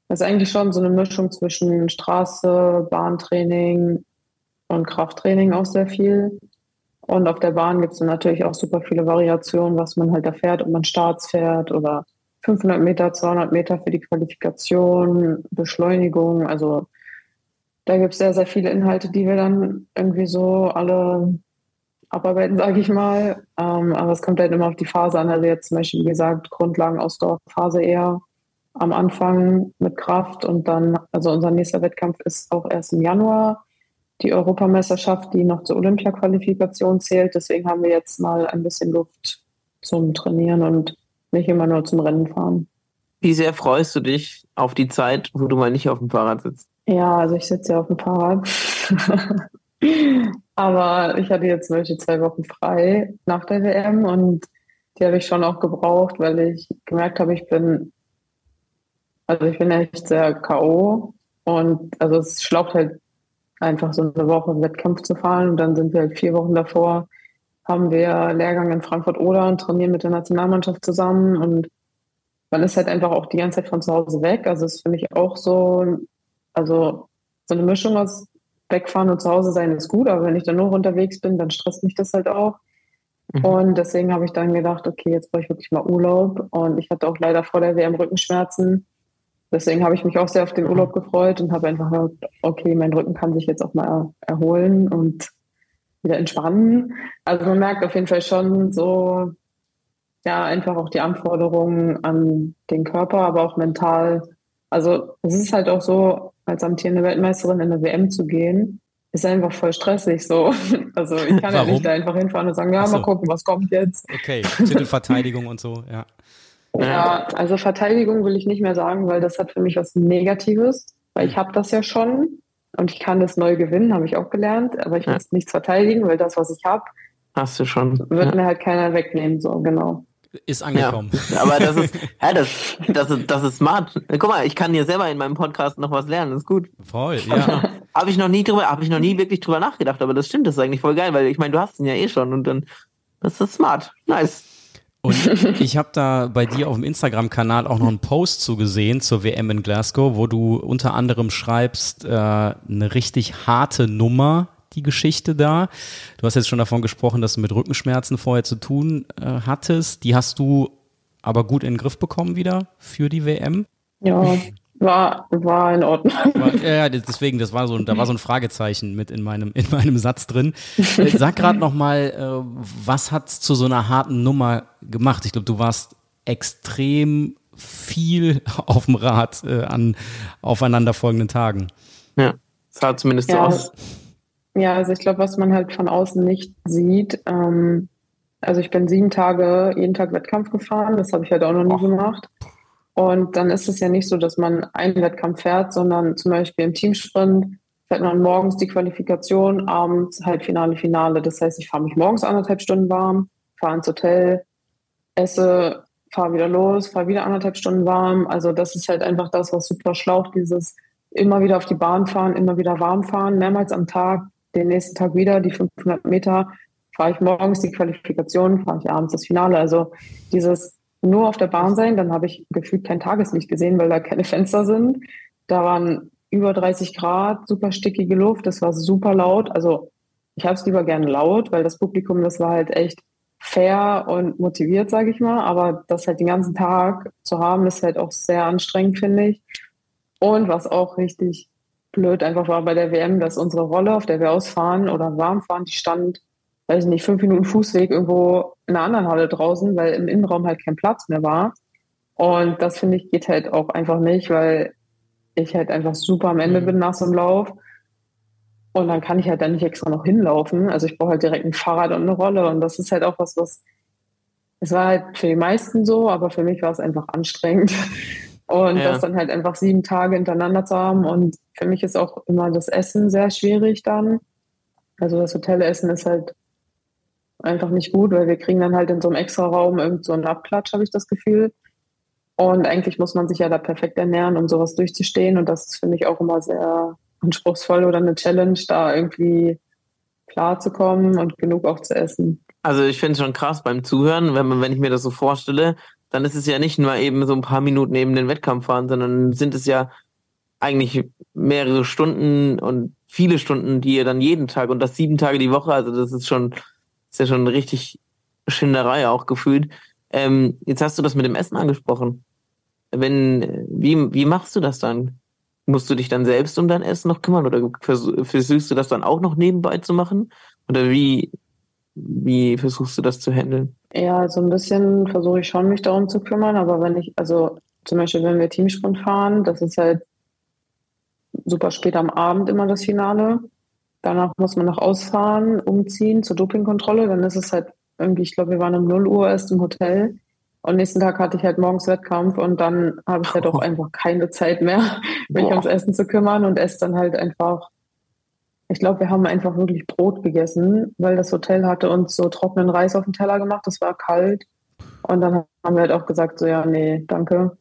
das ist eigentlich schon so eine Mischung zwischen Straße, Bahntraining, und Krafttraining auch sehr viel. Und auf der Bahn gibt es natürlich auch super viele Variationen, was man halt da fährt, ob man Starts fährt oder 500 Meter, 200 Meter für die Qualifikation, Beschleunigung. Also da gibt es sehr, sehr viele Inhalte, die wir dann irgendwie so alle abarbeiten, sage ich mal. Ähm, aber es kommt halt immer auf die Phase an. Also jetzt zum Beispiel, wie gesagt, Grundlagenausdauerphase eher am Anfang mit Kraft und dann, also unser nächster Wettkampf ist auch erst im Januar die Europameisterschaft, die noch zur Olympia-Qualifikation zählt. Deswegen haben wir jetzt mal ein bisschen Luft zum Trainieren und nicht immer nur zum Rennen fahren. Wie sehr freust du dich auf die Zeit, wo du mal nicht auf dem Fahrrad sitzt? Ja, also ich sitze ja auf dem Fahrrad. Aber ich hatte jetzt zum Beispiel zwei Wochen frei nach der WM und die habe ich schon auch gebraucht, weil ich gemerkt habe, ich bin, also ich bin echt sehr K.O. Und also es schlaucht halt einfach so eine Woche Wettkampf zu fahren. Und dann sind wir halt vier Wochen davor, haben wir Lehrgang in Frankfurt-Oder und trainieren mit der Nationalmannschaft zusammen. Und man ist halt einfach auch die ganze Zeit von zu Hause weg. Also ist für mich auch so, also so eine Mischung aus wegfahren und zu Hause sein ist gut, aber wenn ich dann nur unterwegs bin, dann stresst mich das halt auch. Mhm. Und deswegen habe ich dann gedacht, okay, jetzt brauche ich wirklich mal Urlaub. Und ich hatte auch leider vor der WM Rückenschmerzen. Deswegen habe ich mich auch sehr auf den Urlaub gefreut und habe einfach gesagt, okay, mein Rücken kann sich jetzt auch mal erholen und wieder entspannen. Also man merkt auf jeden Fall schon so, ja, einfach auch die Anforderungen an den Körper, aber auch mental. Also es ist halt auch so, als amtierende Weltmeisterin in der WM zu gehen, ist einfach voll stressig so. Also ich kann ja nicht da einfach hinfahren und sagen, ja, so. mal gucken, was kommt jetzt. Okay, Titelverteidigung und so, ja. Ja, also Verteidigung will ich nicht mehr sagen, weil das hat für mich was Negatives, weil ich habe das ja schon und ich kann das neu gewinnen, habe ich auch gelernt, aber ich muss ja. nichts verteidigen, weil das, was ich habe, hast du schon. Wird ja. mir halt keiner wegnehmen, so genau ist angekommen. Ja, aber das ist, ja, das, das, ist, das ist smart. Guck mal, ich kann hier selber in meinem Podcast noch was lernen, das ist gut. Voll, ja. Habe ich noch nie drüber, habe ich noch nie wirklich drüber nachgedacht, aber das stimmt, das ist eigentlich voll geil, weil ich meine, du hast ihn ja eh schon und dann, das ist smart. Nice. Und ich habe da bei dir auf dem Instagram-Kanal auch noch einen Post zugesehen zur WM in Glasgow, wo du unter anderem schreibst, äh, eine richtig harte Nummer, die Geschichte da. Du hast jetzt schon davon gesprochen, dass du mit Rückenschmerzen vorher zu tun äh, hattest. Die hast du aber gut in den Griff bekommen wieder für die WM. Ja, war, war in Ordnung. War, ja, deswegen, das war so, da war so ein Fragezeichen mit in meinem, in meinem Satz drin. Äh, sag gerade nochmal, äh, was hat's zu so einer harten Nummer gemacht? Ich glaube, du warst extrem viel auf dem Rad äh, an aufeinanderfolgenden Tagen. Ja, sah zumindest ja, so aus. Ja, also ich glaube, was man halt von außen nicht sieht, ähm, also ich bin sieben Tage jeden Tag Wettkampf gefahren, das habe ich halt auch noch nie gemacht. Und dann ist es ja nicht so, dass man einen Wettkampf fährt, sondern zum Beispiel im Teamsprint fährt man morgens die Qualifikation, abends halt Finale, Finale. Das heißt, ich fahre mich morgens anderthalb Stunden warm, fahre ins Hotel, esse, fahre wieder los, fahre wieder anderthalb Stunden warm. Also das ist halt einfach das, was super schlaucht, dieses immer wieder auf die Bahn fahren, immer wieder warm fahren, mehrmals am Tag, den nächsten Tag wieder die 500 Meter, fahre ich morgens die Qualifikation, fahre ich abends das Finale. Also dieses nur auf der Bahn sein, dann habe ich gefühlt kein Tageslicht gesehen, weil da keine Fenster sind. Da waren über 30 Grad, super stickige Luft, das war super laut. Also ich habe es lieber gerne laut, weil das Publikum, das war halt echt fair und motiviert, sage ich mal. Aber das halt den ganzen Tag zu haben, ist halt auch sehr anstrengend, finde ich. Und was auch richtig blöd einfach war bei der WM, dass unsere Rolle, auf der wir ausfahren oder warm fahren, die stand, weiß ich nicht, fünf Minuten Fußweg irgendwo in einer anderen Halle draußen, weil im Innenraum halt kein Platz mehr war. Und das finde ich geht halt auch einfach nicht, weil ich halt einfach super am Ende mhm. bin nach so einem Lauf. Und dann kann ich halt dann nicht extra noch hinlaufen. Also ich brauche halt direkt ein Fahrrad und eine Rolle. Und das ist halt auch was, was, es war halt für die meisten so, aber für mich war es einfach anstrengend. Und ja. das dann halt einfach sieben Tage hintereinander zu haben. Und für mich ist auch immer das Essen sehr schwierig dann. Also das Hotelessen ist halt einfach nicht gut, weil wir kriegen dann halt in so einem extra Raum irgend so einen Abklatsch, habe ich das Gefühl. Und eigentlich muss man sich ja da perfekt ernähren, um sowas durchzustehen. Und das ist für mich auch immer sehr anspruchsvoll oder eine Challenge, da irgendwie klar zu kommen und genug auch zu essen. Also ich finde es schon krass beim Zuhören, wenn man, wenn ich mir das so vorstelle, dann ist es ja nicht nur eben so ein paar Minuten neben den Wettkampf fahren, sondern sind es ja eigentlich mehrere Stunden und viele Stunden, die ihr dann jeden Tag und das sieben Tage die Woche, also das ist schon, ist ja schon richtig Schinderei auch gefühlt. Ähm, jetzt hast du das mit dem Essen angesprochen. Wenn, wie, wie machst du das dann? Musst du dich dann selbst um dein Essen noch kümmern oder versuchst du das dann auch noch nebenbei zu machen? Oder wie, wie versuchst du das zu handeln? Ja, so ein bisschen versuche ich schon, mich darum zu kümmern, aber wenn ich, also zum Beispiel, wenn wir Teamsprint fahren, das ist halt super spät am Abend immer das Finale. Danach muss man noch ausfahren, umziehen zur Dopingkontrolle. Dann ist es halt irgendwie, ich glaube, wir waren um 0 Uhr erst im Hotel. Und nächsten Tag hatte ich halt morgens Wettkampf und dann habe ich halt auch einfach keine Zeit mehr, mich Boah. ums Essen zu kümmern und esse dann halt einfach ich glaube, wir haben einfach wirklich Brot gegessen, weil das Hotel hatte uns so trockenen Reis auf den Teller gemacht. Das war kalt. Und dann haben wir halt auch gesagt, so ja, nee, danke.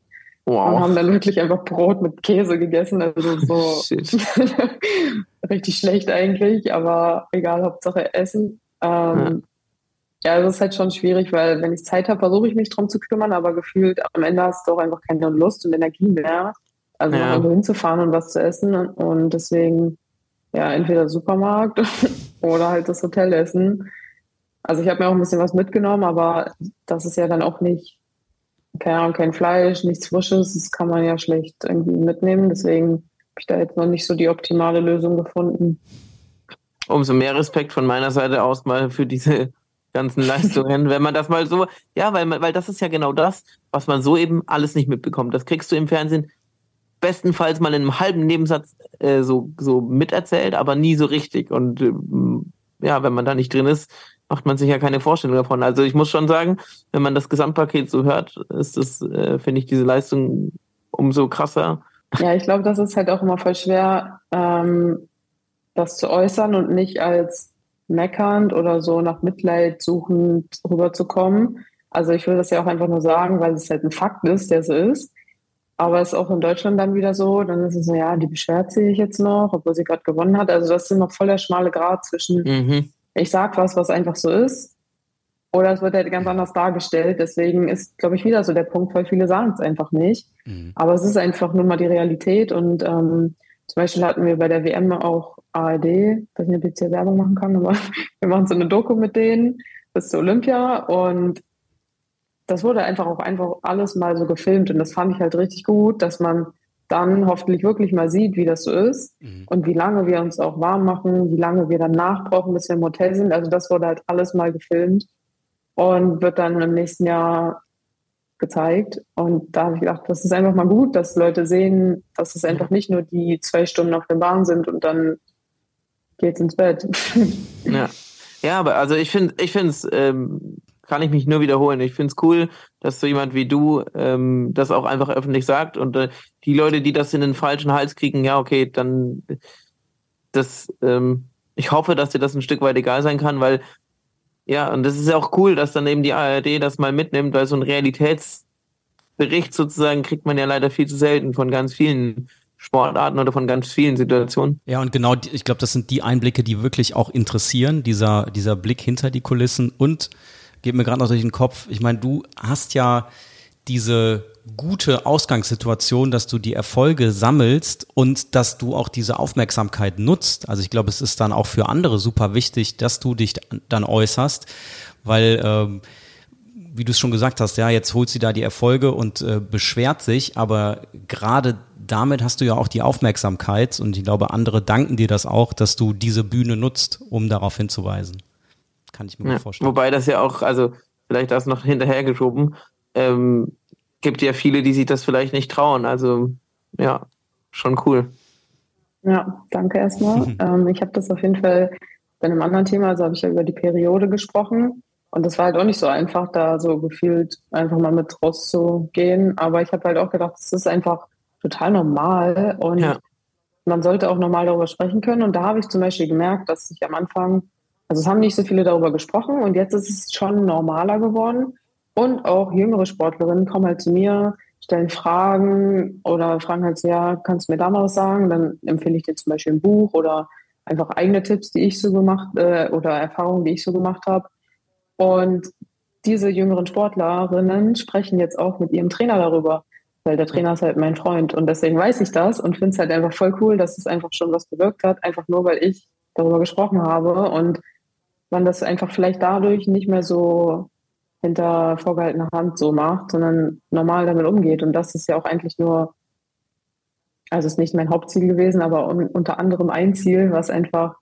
Wow. Und haben dann wirklich einfach Brot mit Käse gegessen. Also so richtig schlecht eigentlich, aber egal, Hauptsache Essen. Ähm, ja. ja, das ist halt schon schwierig, weil wenn ich Zeit habe, versuche ich mich drum zu kümmern, aber gefühlt am Ende hast du auch einfach keine Lust und Energie mehr. Also ja. irgendwo hinzufahren und was zu essen. Und deswegen ja, entweder Supermarkt oder halt das Hotelessen. Also ich habe mir auch ein bisschen was mitgenommen, aber das ist ja dann auch nicht keine Ahnung, kein Fleisch, nichts Frisches, das kann man ja schlecht irgendwie mitnehmen. Deswegen habe ich da jetzt noch nicht so die optimale Lösung gefunden. Umso mehr Respekt von meiner Seite aus mal für diese ganzen Leistungen, wenn man das mal so, ja, weil, weil das ist ja genau das, was man so eben alles nicht mitbekommt. Das kriegst du im Fernsehen bestenfalls mal in einem halben Nebensatz äh, so, so miterzählt, aber nie so richtig. Und äh, ja, wenn man da nicht drin ist, macht man sich ja keine Vorstellung davon. Also ich muss schon sagen, wenn man das Gesamtpaket so hört, ist das, äh, finde ich, diese Leistung umso krasser. Ja, ich glaube, das ist halt auch immer voll schwer, ähm, das zu äußern und nicht als meckernd oder so nach Mitleid suchend rüberzukommen. Also ich will das ja auch einfach nur sagen, weil es halt ein Fakt ist, der so ist. Aber es ist auch in Deutschland dann wieder so, dann ist es so, ja, die beschwert sich jetzt noch, obwohl sie gerade gewonnen hat. Also das ist noch voll der schmale Grad zwischen, mhm. Ich sag was, was einfach so ist, oder es wird halt ganz anders dargestellt. Deswegen ist, glaube ich, wieder so der Punkt, weil viele sagen es einfach nicht. Mhm. Aber es ist einfach nur mal die Realität. Und ähm, zum Beispiel hatten wir bei der WM auch ARD, ich weiß nicht, ob ich jetzt hier Werbung machen kann, aber wir machen so eine Doku mit denen bis zur Olympia und das wurde einfach auch einfach alles mal so gefilmt und das fand ich halt richtig gut, dass man dann hoffentlich wirklich mal sieht, wie das so ist mhm. und wie lange wir uns auch warm machen, wie lange wir dann nachbrauchen, bis wir im Hotel sind. Also das wurde halt alles mal gefilmt und wird dann im nächsten Jahr gezeigt. Und da habe ich gedacht, das ist einfach mal gut, dass Leute sehen, dass es einfach nicht nur die zwei Stunden auf der Bahn sind und dann geht's ins Bett. Ja. Ja, aber also ich finde, ich finde es ähm, kann ich mich nur wiederholen. Ich finde es cool, dass so jemand wie du ähm, das auch einfach öffentlich sagt und äh, die Leute, die das in den falschen Hals kriegen, ja, okay, dann das, ähm, ich hoffe, dass dir das ein Stück weit egal sein kann, weil ja, und das ist ja auch cool, dass dann eben die ARD das mal mitnimmt, weil so ein Realitätsbericht sozusagen kriegt man ja leider viel zu selten von ganz vielen Sportarten oder von ganz vielen Situationen. Ja, und genau, ich glaube, das sind die Einblicke, die wirklich auch interessieren, dieser, dieser Blick hinter die Kulissen und geht mir gerade noch durch den Kopf. Ich meine, du hast ja diese gute Ausgangssituation, dass du die Erfolge sammelst und dass du auch diese Aufmerksamkeit nutzt. Also ich glaube, es ist dann auch für andere super wichtig, dass du dich dann äußerst, weil ähm, wie du es schon gesagt hast, ja, jetzt holt sie da die Erfolge und äh, beschwert sich, aber gerade damit hast du ja auch die Aufmerksamkeit und ich glaube, andere danken dir das auch, dass du diese Bühne nutzt, um darauf hinzuweisen. Kann ich mir ja, gut vorstellen. Wobei das ja auch, also vielleicht das noch hinterhergeschoben, ähm, gibt ja viele, die sich das vielleicht nicht trauen. Also ja, schon cool. Ja, danke erstmal. ähm, ich habe das auf jeden Fall bei einem anderen Thema, also habe ich ja über die Periode gesprochen. Und das war halt auch nicht so einfach, da so gefühlt einfach mal mit rauszugehen. Aber ich habe halt auch gedacht, es ist einfach total normal und ja. man sollte auch normal darüber sprechen können. Und da habe ich zum Beispiel gemerkt, dass ich am Anfang also es haben nicht so viele darüber gesprochen und jetzt ist es schon normaler geworden. Und auch jüngere Sportlerinnen kommen halt zu mir, stellen Fragen oder fragen halt ja, kannst du mir da mal was sagen? Dann empfehle ich dir zum Beispiel ein Buch oder einfach eigene Tipps, die ich so gemacht äh, oder Erfahrungen, die ich so gemacht habe. Und diese jüngeren Sportlerinnen sprechen jetzt auch mit ihrem Trainer darüber, weil der Trainer ist halt mein Freund und deswegen weiß ich das und finde es halt einfach voll cool, dass es einfach schon was bewirkt hat, einfach nur weil ich darüber gesprochen habe und man das einfach vielleicht dadurch nicht mehr so hinter vorgehaltener Hand so macht, sondern normal damit umgeht. Und das ist ja auch eigentlich nur, also ist nicht mein Hauptziel gewesen, aber un unter anderem ein Ziel, was einfach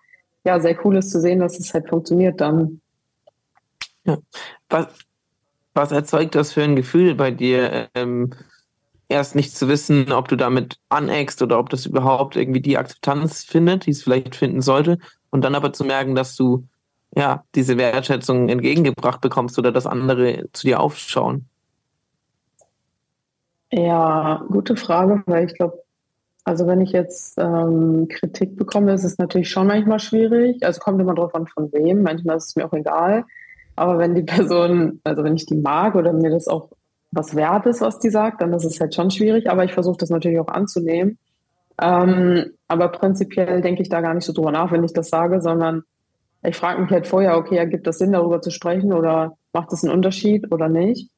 ja sehr cool ist zu sehen, dass es halt funktioniert dann. Ja. Was, was erzeugt das für ein Gefühl bei dir? Ähm, erst nicht zu wissen, ob du damit aneckst oder ob das überhaupt irgendwie die Akzeptanz findet, die es vielleicht finden sollte, und dann aber zu merken, dass du ja, diese Wertschätzung entgegengebracht bekommst oder dass andere zu dir aufschauen? Ja, gute Frage, weil ich glaube, also wenn ich jetzt ähm, Kritik bekomme, ist es natürlich schon manchmal schwierig. Also kommt immer drauf an, von wem. Manchmal ist es mir auch egal. Aber wenn die Person, also wenn ich die mag oder mir das auch was wert ist, was die sagt, dann ist es halt schon schwierig. Aber ich versuche das natürlich auch anzunehmen. Ähm, aber prinzipiell denke ich da gar nicht so drüber nach, wenn ich das sage, sondern ich frage mich halt vorher, okay, ergibt das Sinn, darüber zu sprechen oder macht das einen Unterschied oder nicht?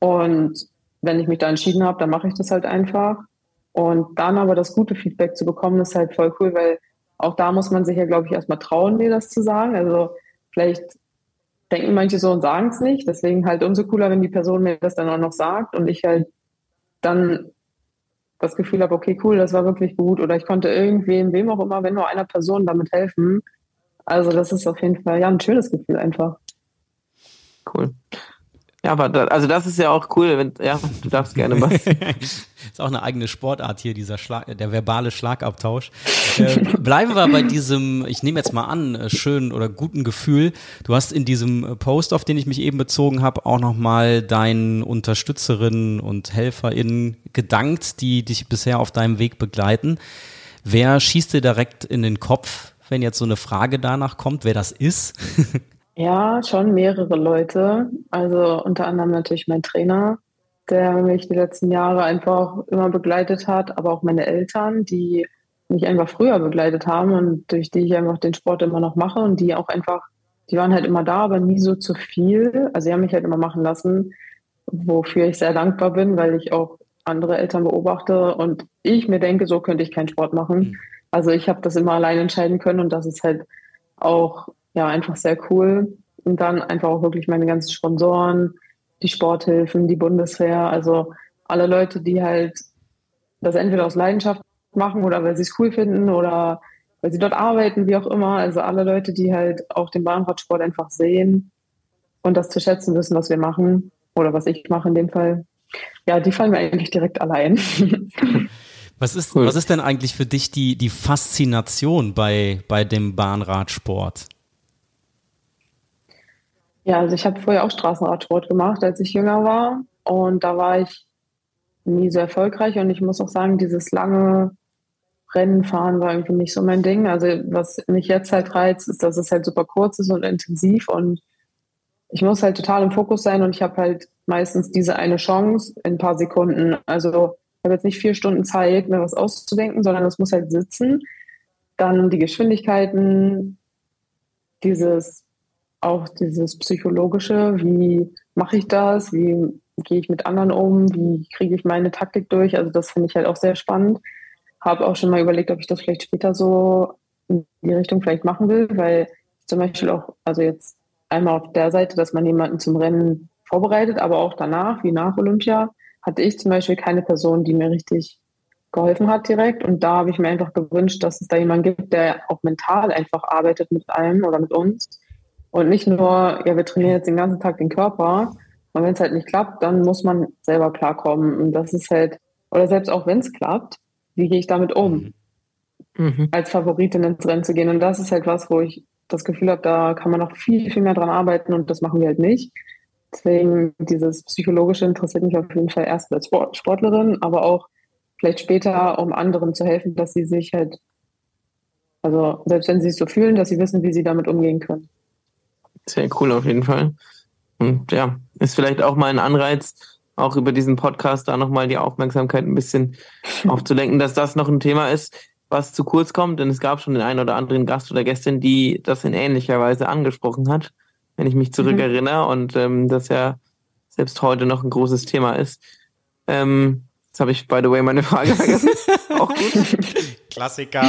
Und wenn ich mich da entschieden habe, dann mache ich das halt einfach. Und dann aber das gute Feedback zu bekommen, ist halt voll cool, weil auch da muss man sich ja, glaube ich, erstmal trauen, mir das zu sagen. Also vielleicht denken manche so und sagen es nicht. Deswegen halt umso cooler, wenn die Person mir das dann auch noch sagt und ich halt dann das Gefühl habe, okay, cool, das war wirklich gut oder ich konnte irgendwem, wem auch immer, wenn nur einer Person damit helfen. Also das ist auf jeden Fall ja ein schönes Gefühl einfach. Cool. Ja, aber da, also das ist ja auch cool, wenn, ja, du darfst gerne was. ist auch eine eigene Sportart hier, dieser Schlag, der verbale Schlagabtausch. Äh, bleiben wir bei diesem, ich nehme jetzt mal an, äh, schönen oder guten Gefühl. Du hast in diesem Post, auf den ich mich eben bezogen habe, auch nochmal deinen Unterstützerinnen und HelferInnen gedankt, die dich bisher auf deinem Weg begleiten. Wer schießt dir direkt in den Kopf, wenn jetzt so eine Frage danach kommt, wer das ist? Ja, schon mehrere Leute. Also unter anderem natürlich mein Trainer, der mich die letzten Jahre einfach immer begleitet hat, aber auch meine Eltern, die mich einfach früher begleitet haben und durch die ich einfach den Sport immer noch mache und die auch einfach, die waren halt immer da, aber nie so zu viel. Also sie haben mich halt immer machen lassen, wofür ich sehr dankbar bin, weil ich auch andere Eltern beobachte und ich mir denke, so könnte ich keinen Sport machen. Also ich habe das immer allein entscheiden können und das ist halt auch ja, einfach sehr cool. Und dann einfach auch wirklich meine ganzen Sponsoren, die Sporthilfen, die Bundeswehr, also alle Leute, die halt das entweder aus Leidenschaft machen oder weil sie es cool finden oder weil sie dort arbeiten, wie auch immer. Also alle Leute, die halt auch den Bahnradsport einfach sehen und das zu schätzen wissen, was wir machen oder was ich mache in dem Fall. Ja, die fallen mir eigentlich direkt allein. Was ist, cool. was ist denn eigentlich für dich die, die Faszination bei, bei dem Bahnradsport? Ja, also ich habe vorher auch Straßenradsport gemacht, als ich jünger war. Und da war ich nie so erfolgreich. Und ich muss auch sagen, dieses lange Rennenfahren war irgendwie nicht so mein Ding. Also was mich jetzt halt reizt, ist, dass es halt super kurz ist und intensiv. Und ich muss halt total im Fokus sein. Und ich habe halt meistens diese eine Chance in ein paar Sekunden. Also habe jetzt nicht vier Stunden Zeit, mir was auszudenken, sondern es muss halt sitzen. Dann die Geschwindigkeiten, dieses auch dieses psychologische, wie mache ich das, wie gehe ich mit anderen um, wie kriege ich meine Taktik durch. Also das finde ich halt auch sehr spannend. Habe auch schon mal überlegt, ob ich das vielleicht später so in die Richtung vielleicht machen will, weil zum Beispiel auch, also jetzt einmal auf der Seite, dass man jemanden zum Rennen vorbereitet, aber auch danach, wie nach Olympia, hatte ich zum Beispiel keine Person, die mir richtig geholfen hat direkt. Und da habe ich mir einfach gewünscht, dass es da jemanden gibt, der auch mental einfach arbeitet mit allem oder mit uns und nicht nur, ja, wir trainieren jetzt den ganzen Tag den Körper. Und wenn es halt nicht klappt, dann muss man selber klarkommen. Und das ist halt, oder selbst auch wenn es klappt, wie gehe ich damit um? Mhm. Als Favoritin ins Rennen zu gehen. Und das ist halt was, wo ich das Gefühl habe, da kann man noch viel, viel mehr dran arbeiten und das machen wir halt nicht. Deswegen dieses Psychologische interessiert mich auf jeden Fall erst als Sportlerin, aber auch vielleicht später, um anderen zu helfen, dass sie sich halt, also selbst wenn sie es so fühlen, dass sie wissen, wie sie damit umgehen können. Sehr cool auf jeden Fall. Und ja, ist vielleicht auch mal ein Anreiz, auch über diesen Podcast da nochmal die Aufmerksamkeit ein bisschen aufzulenken, dass das noch ein Thema ist, was zu kurz kommt. Denn es gab schon den einen oder anderen Gast oder Gästin, die das in ähnlicher Weise angesprochen hat, wenn ich mich zurückerinnere mhm. und ähm, das ja selbst heute noch ein großes Thema ist. Ähm, Jetzt habe ich, by the way, meine Frage vergessen. Auch gut. Klassiker.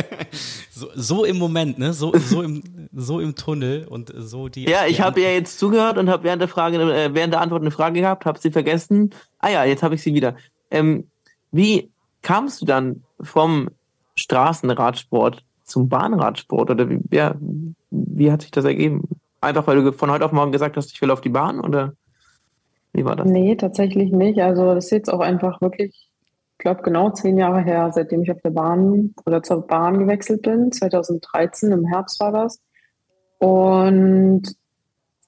so, so, im Moment, ne? So, so, im, so im Tunnel und so die. Ja, ich habe ja jetzt zugehört und habe während der Frage, äh, während der Antwort eine Frage gehabt, habe sie vergessen. Ah ja, jetzt habe ich sie wieder. Ähm, wie kamst du dann vom Straßenradsport zum Bahnradsport? Oder wie, ja, wie hat sich das ergeben? Einfach weil du von heute auf morgen gesagt hast, ich will auf die Bahn oder? Wie war das? Nee, tatsächlich nicht. Also das ist jetzt auch einfach wirklich, ich glaube, genau zehn Jahre her, seitdem ich auf der Bahn oder zur Bahn gewechselt bin. 2013 im Herbst war das. Und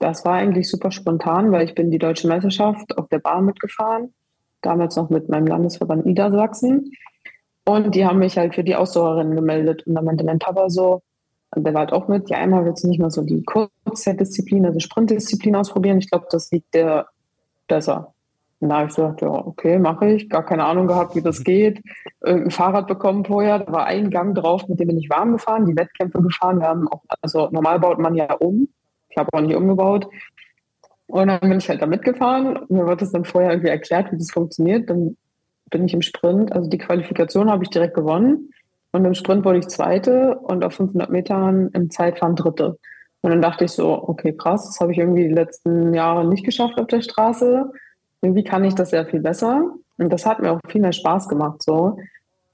das war eigentlich super spontan, weil ich bin die deutsche Meisterschaft auf der Bahn mitgefahren. Damals noch mit meinem Landesverband Niedersachsen. Und die haben mich halt für die Ausdauerinnen gemeldet. Und dann meinte mein Papa so, der war halt auch mit, ja, einmal willst du nicht mal so die Kurzdisziplin, also Sprintdisziplin ausprobieren. Ich glaube, das liegt der besser. Und da habe ich gesagt, ja, okay, mache ich. Gar keine Ahnung gehabt, wie das geht. Irgendein Fahrrad bekommen vorher. Da war ein Gang drauf, mit dem bin ich warm gefahren, die Wettkämpfe gefahren. Wir haben auch, also normal baut man ja um. Ich habe auch nicht umgebaut. Und dann bin ich halt da mitgefahren. Mir wird das dann vorher irgendwie erklärt, wie das funktioniert. Dann bin ich im Sprint, also die Qualifikation habe ich direkt gewonnen. Und im Sprint wurde ich Zweite und auf 500 Metern im Zeitfahren Dritte. Und dann dachte ich so, okay, krass, das habe ich irgendwie die letzten Jahre nicht geschafft auf der Straße. Irgendwie kann ich das sehr viel besser. Und das hat mir auch viel mehr Spaß gemacht, so.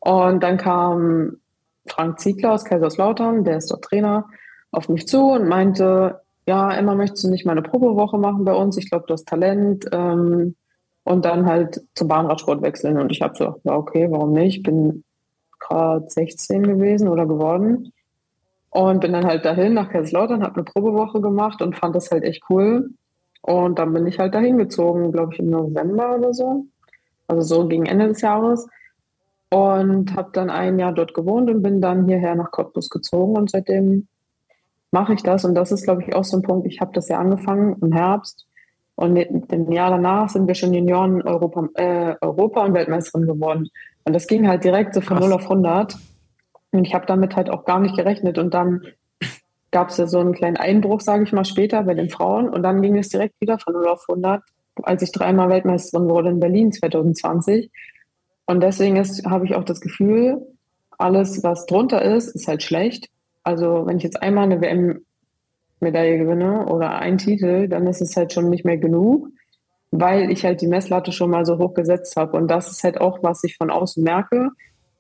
Und dann kam Frank Ziegler aus Kaiserslautern, der ist dort Trainer, auf mich zu und meinte, ja, Emma, möchtest du nicht mal eine Probewoche machen bei uns? Ich glaube, du hast Talent. Ähm, und dann halt zum Bahnradsport wechseln. Und ich habe so, ja, okay, warum nicht? Bin gerade 16 gewesen oder geworden. Und bin dann halt dahin nach Kaiserslautern, habe eine Probewoche gemacht und fand das halt echt cool. Und dann bin ich halt dahin gezogen, glaube ich, im November oder so. Also so gegen Ende des Jahres. Und habe dann ein Jahr dort gewohnt und bin dann hierher nach Cottbus gezogen. Und seitdem mache ich das. Und das ist, glaube ich, auch so ein Punkt. Ich habe das ja angefangen im Herbst. Und im Jahr danach sind wir schon Junioren Europa, äh, Europa und Weltmeisterin geworden. Und das ging halt direkt so von Krass. 0 auf 100. Und ich habe damit halt auch gar nicht gerechnet. Und dann gab es ja so einen kleinen Einbruch, sage ich mal, später bei den Frauen. Und dann ging es direkt wieder von 0 auf 100, als ich dreimal Weltmeisterin wurde in Berlin 2020. Und deswegen habe ich auch das Gefühl, alles, was drunter ist, ist halt schlecht. Also wenn ich jetzt einmal eine WM-Medaille gewinne oder einen Titel, dann ist es halt schon nicht mehr genug, weil ich halt die Messlatte schon mal so hoch gesetzt habe. Und das ist halt auch, was ich von außen merke,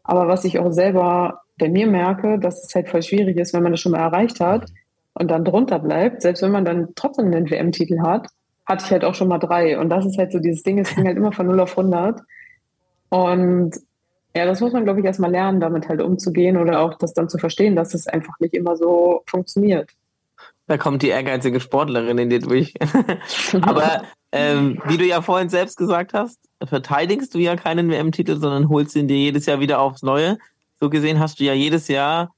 aber was ich auch selber bei mir merke, dass es halt voll schwierig ist, wenn man das schon mal erreicht hat und dann drunter bleibt, selbst wenn man dann trotzdem einen WM-Titel hat, hatte ich halt auch schon mal drei. Und das ist halt so dieses Ding, es ging halt immer von 0 auf 100. Und ja, das muss man, glaube ich, erstmal lernen, damit halt umzugehen oder auch das dann zu verstehen, dass es einfach nicht immer so funktioniert. Da kommt die ehrgeizige Sportlerin in dir durch. Aber ähm, wie du ja vorhin selbst gesagt hast, verteidigst du ja keinen WM-Titel, sondern holst ihn dir jedes Jahr wieder aufs Neue. So gesehen hast du ja jedes Jahr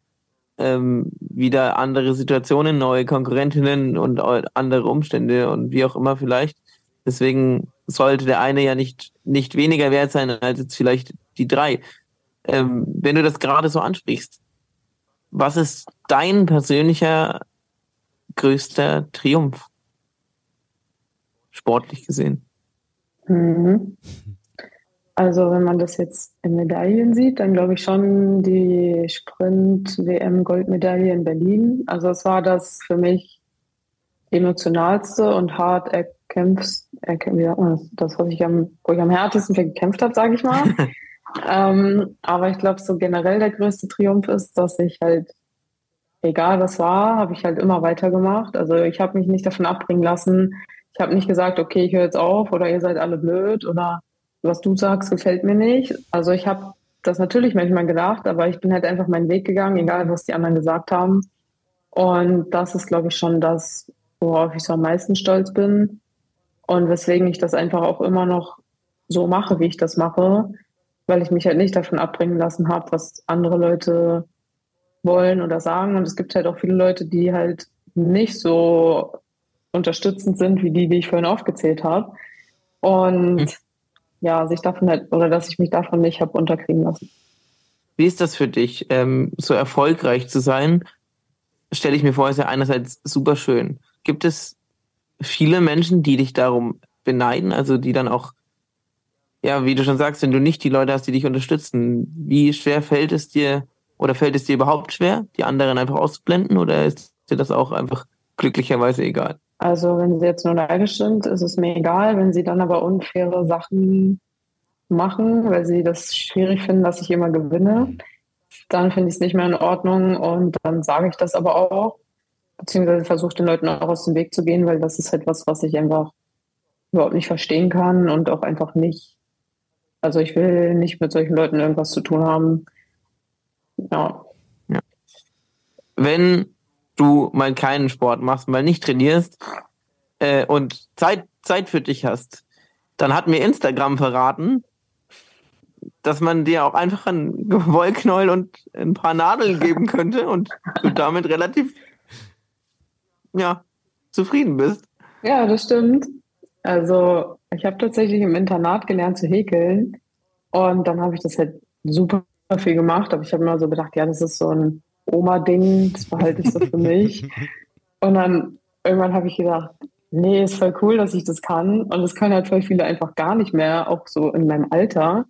ähm, wieder andere Situationen, neue Konkurrentinnen und andere Umstände und wie auch immer vielleicht. Deswegen sollte der eine ja nicht, nicht weniger wert sein als jetzt vielleicht die drei. Ähm, wenn du das gerade so ansprichst, was ist dein persönlicher größter Triumph? Sportlich gesehen. Mhm. Also wenn man das jetzt in Medaillen sieht, dann glaube ich schon die Sprint-WM-Goldmedaille in Berlin. Also es war das für mich emotionalste und hart erkämpfst, das, was ich am, wo ich am härtesten für gekämpft habe, sage ich mal. ähm, aber ich glaube, so generell der größte Triumph ist, dass ich halt, egal was war, habe ich halt immer weitergemacht. Also ich habe mich nicht davon abbringen lassen. Ich habe nicht gesagt, okay, ich höre jetzt auf oder ihr seid alle blöd oder was du sagst, gefällt mir nicht. Also ich habe das natürlich manchmal gedacht, aber ich bin halt einfach meinen Weg gegangen, egal was die anderen gesagt haben. Und das ist, glaube ich, schon das, worauf ich so am meisten stolz bin und weswegen ich das einfach auch immer noch so mache, wie ich das mache, weil ich mich halt nicht davon abbringen lassen habe, was andere Leute wollen oder sagen. Und es gibt halt auch viele Leute, die halt nicht so unterstützend sind wie die, die ich vorhin aufgezählt habe. Und hm. ja, sich davon halt, oder dass ich mich davon nicht habe unterkriegen lassen. Wie ist das für dich, ähm, so erfolgreich zu sein? Stelle ich mir vor, ist ja einerseits super schön. Gibt es viele Menschen, die dich darum beneiden, also die dann auch, ja, wie du schon sagst, wenn du nicht die Leute hast, die dich unterstützen, wie schwer fällt es dir oder fällt es dir überhaupt schwer, die anderen einfach auszublenden oder ist dir das auch einfach glücklicherweise egal? Also wenn sie jetzt nur neidisch sind, ist es mir egal. Wenn sie dann aber unfaire Sachen machen, weil sie das schwierig finden, dass ich immer gewinne, dann finde ich es nicht mehr in Ordnung und dann sage ich das aber auch beziehungsweise versuche den Leuten auch aus dem Weg zu gehen, weil das ist halt was, was ich einfach überhaupt nicht verstehen kann und auch einfach nicht. Also ich will nicht mit solchen Leuten irgendwas zu tun haben. Ja. ja. Wenn du mal keinen Sport machst, mal nicht trainierst äh, und Zeit, Zeit für dich hast, dann hat mir Instagram verraten, dass man dir auch einfach einen Wollknäuel und ein paar Nadeln geben könnte und du damit relativ ja, zufrieden bist. Ja, das stimmt. Also ich habe tatsächlich im Internat gelernt zu häkeln und dann habe ich das halt super viel gemacht, aber ich habe immer so gedacht, ja, das ist so ein Oma-Ding, das behalte ich so für mich. Und dann irgendwann habe ich gedacht, nee, ist voll cool, dass ich das kann. Und das können halt voll viele einfach gar nicht mehr, auch so in meinem Alter.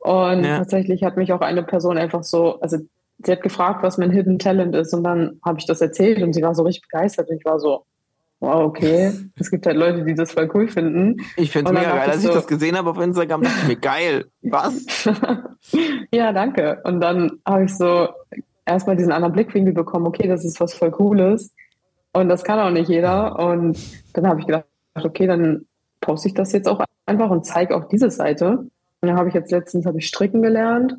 Und ja. tatsächlich hat mich auch eine Person einfach so, also sie hat gefragt, was mein Hidden Talent ist und dann habe ich das erzählt und sie war so richtig begeistert und ich war so, wow, okay, es gibt halt Leute, die das voll cool finden. Ich finde es mega geil, als ich so, das gesehen habe auf Instagram, dachte ich mir, geil, was? ja, danke. Und dann habe ich so erstmal diesen anderen Blickwinkel bekommen, okay, das ist was voll Cooles und das kann auch nicht jeder und dann habe ich gedacht, okay, dann poste ich das jetzt auch einfach und zeige auch diese Seite. Und dann habe ich jetzt letztens habe ich stricken gelernt.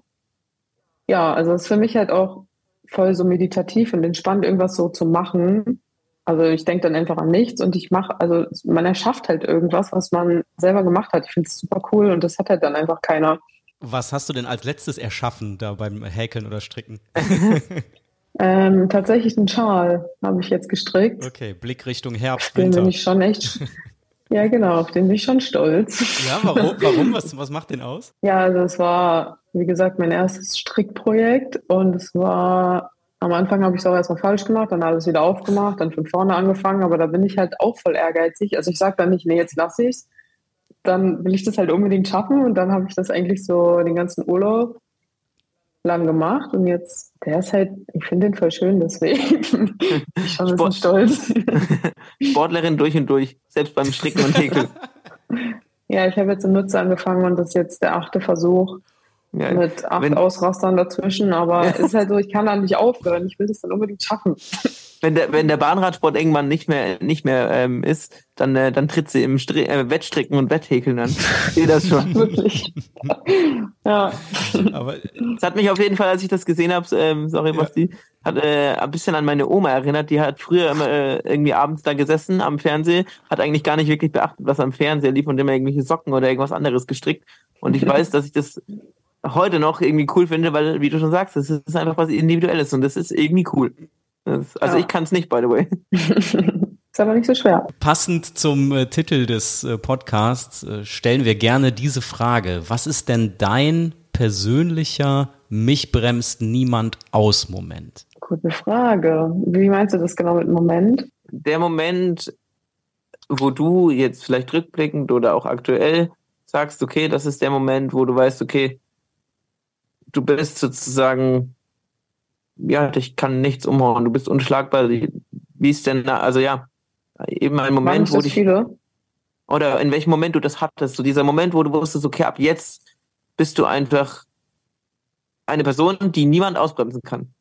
Ja, also es ist für mich halt auch voll so meditativ und entspannt, irgendwas so zu machen. Also ich denke dann einfach an nichts und ich mache, also man erschafft halt irgendwas, was man selber gemacht hat. Ich finde es super cool und das hat halt dann einfach keiner. Was hast du denn als letztes erschaffen da beim Häkeln oder Stricken? ähm, tatsächlich einen Schal habe ich jetzt gestrickt. Okay, Blick Richtung Herbst, Den bin ich schon echt Ja, genau, auf den bin ich schon stolz. Ja, warum? warum? Was, was macht den aus? Ja, also es war, wie gesagt, mein erstes Strickprojekt und es war, am Anfang habe ich es auch erstmal falsch gemacht, dann alles wieder aufgemacht, dann von vorne angefangen, aber da bin ich halt auch voll ehrgeizig. Also ich sage dann nicht, nee, jetzt lasse ich es. Dann will ich das halt unbedingt schaffen und dann habe ich das eigentlich so den ganzen Urlaub lang gemacht und jetzt, der ist halt, ich finde den voll schön, deswegen bin ich schon ein bisschen stolz. Sportlerin durch und durch, selbst beim Stricken und Häkeln. Ja, ich habe jetzt im Nutzer angefangen und das ist jetzt der achte Versuch. Ja, mit acht wenn, Ausrastern dazwischen, aber es ist halt so, ich kann da nicht aufhören. Ich will das dann unbedingt schaffen wenn der, wenn der Bahnradsport irgendwann nicht mehr, nicht mehr ähm, ist, dann, äh, dann tritt sie im Stri äh, Wettstricken und Wetthäkeln an. Ich sehe das schon. Wirklich. ja. Aber es hat mich auf jeden Fall, als ich das gesehen habe, ähm, sorry, ja. Basti, hat äh, ein bisschen an meine Oma erinnert. Die hat früher immer äh, irgendwie abends da gesessen am Fernseher, hat eigentlich gar nicht wirklich beachtet, was am Fernseher lief und immer irgendwelche Socken oder irgendwas anderes gestrickt. Und ich weiß, dass ich das heute noch irgendwie cool finde, weil, wie du schon sagst, das ist einfach was Individuelles und das ist irgendwie cool. Das, also ja. ich kann es nicht, by the way. ist aber nicht so schwer. Passend zum äh, Titel des äh, Podcasts äh, stellen wir gerne diese Frage. Was ist denn dein persönlicher Mich bremst niemand aus Moment? Gute Frage. Wie meinst du das genau mit Moment? Der Moment, wo du jetzt vielleicht rückblickend oder auch aktuell sagst, okay, das ist der Moment, wo du weißt, okay, du bist sozusagen ja, dich kann nichts umhauen, du bist unschlagbar. Wie ist denn, also ja, eben ein Moment, wo dich. Viele? Oder in welchem Moment du das hattest, so dieser Moment, wo du wusstest, okay, ab jetzt bist du einfach eine Person, die niemand ausbremsen kann.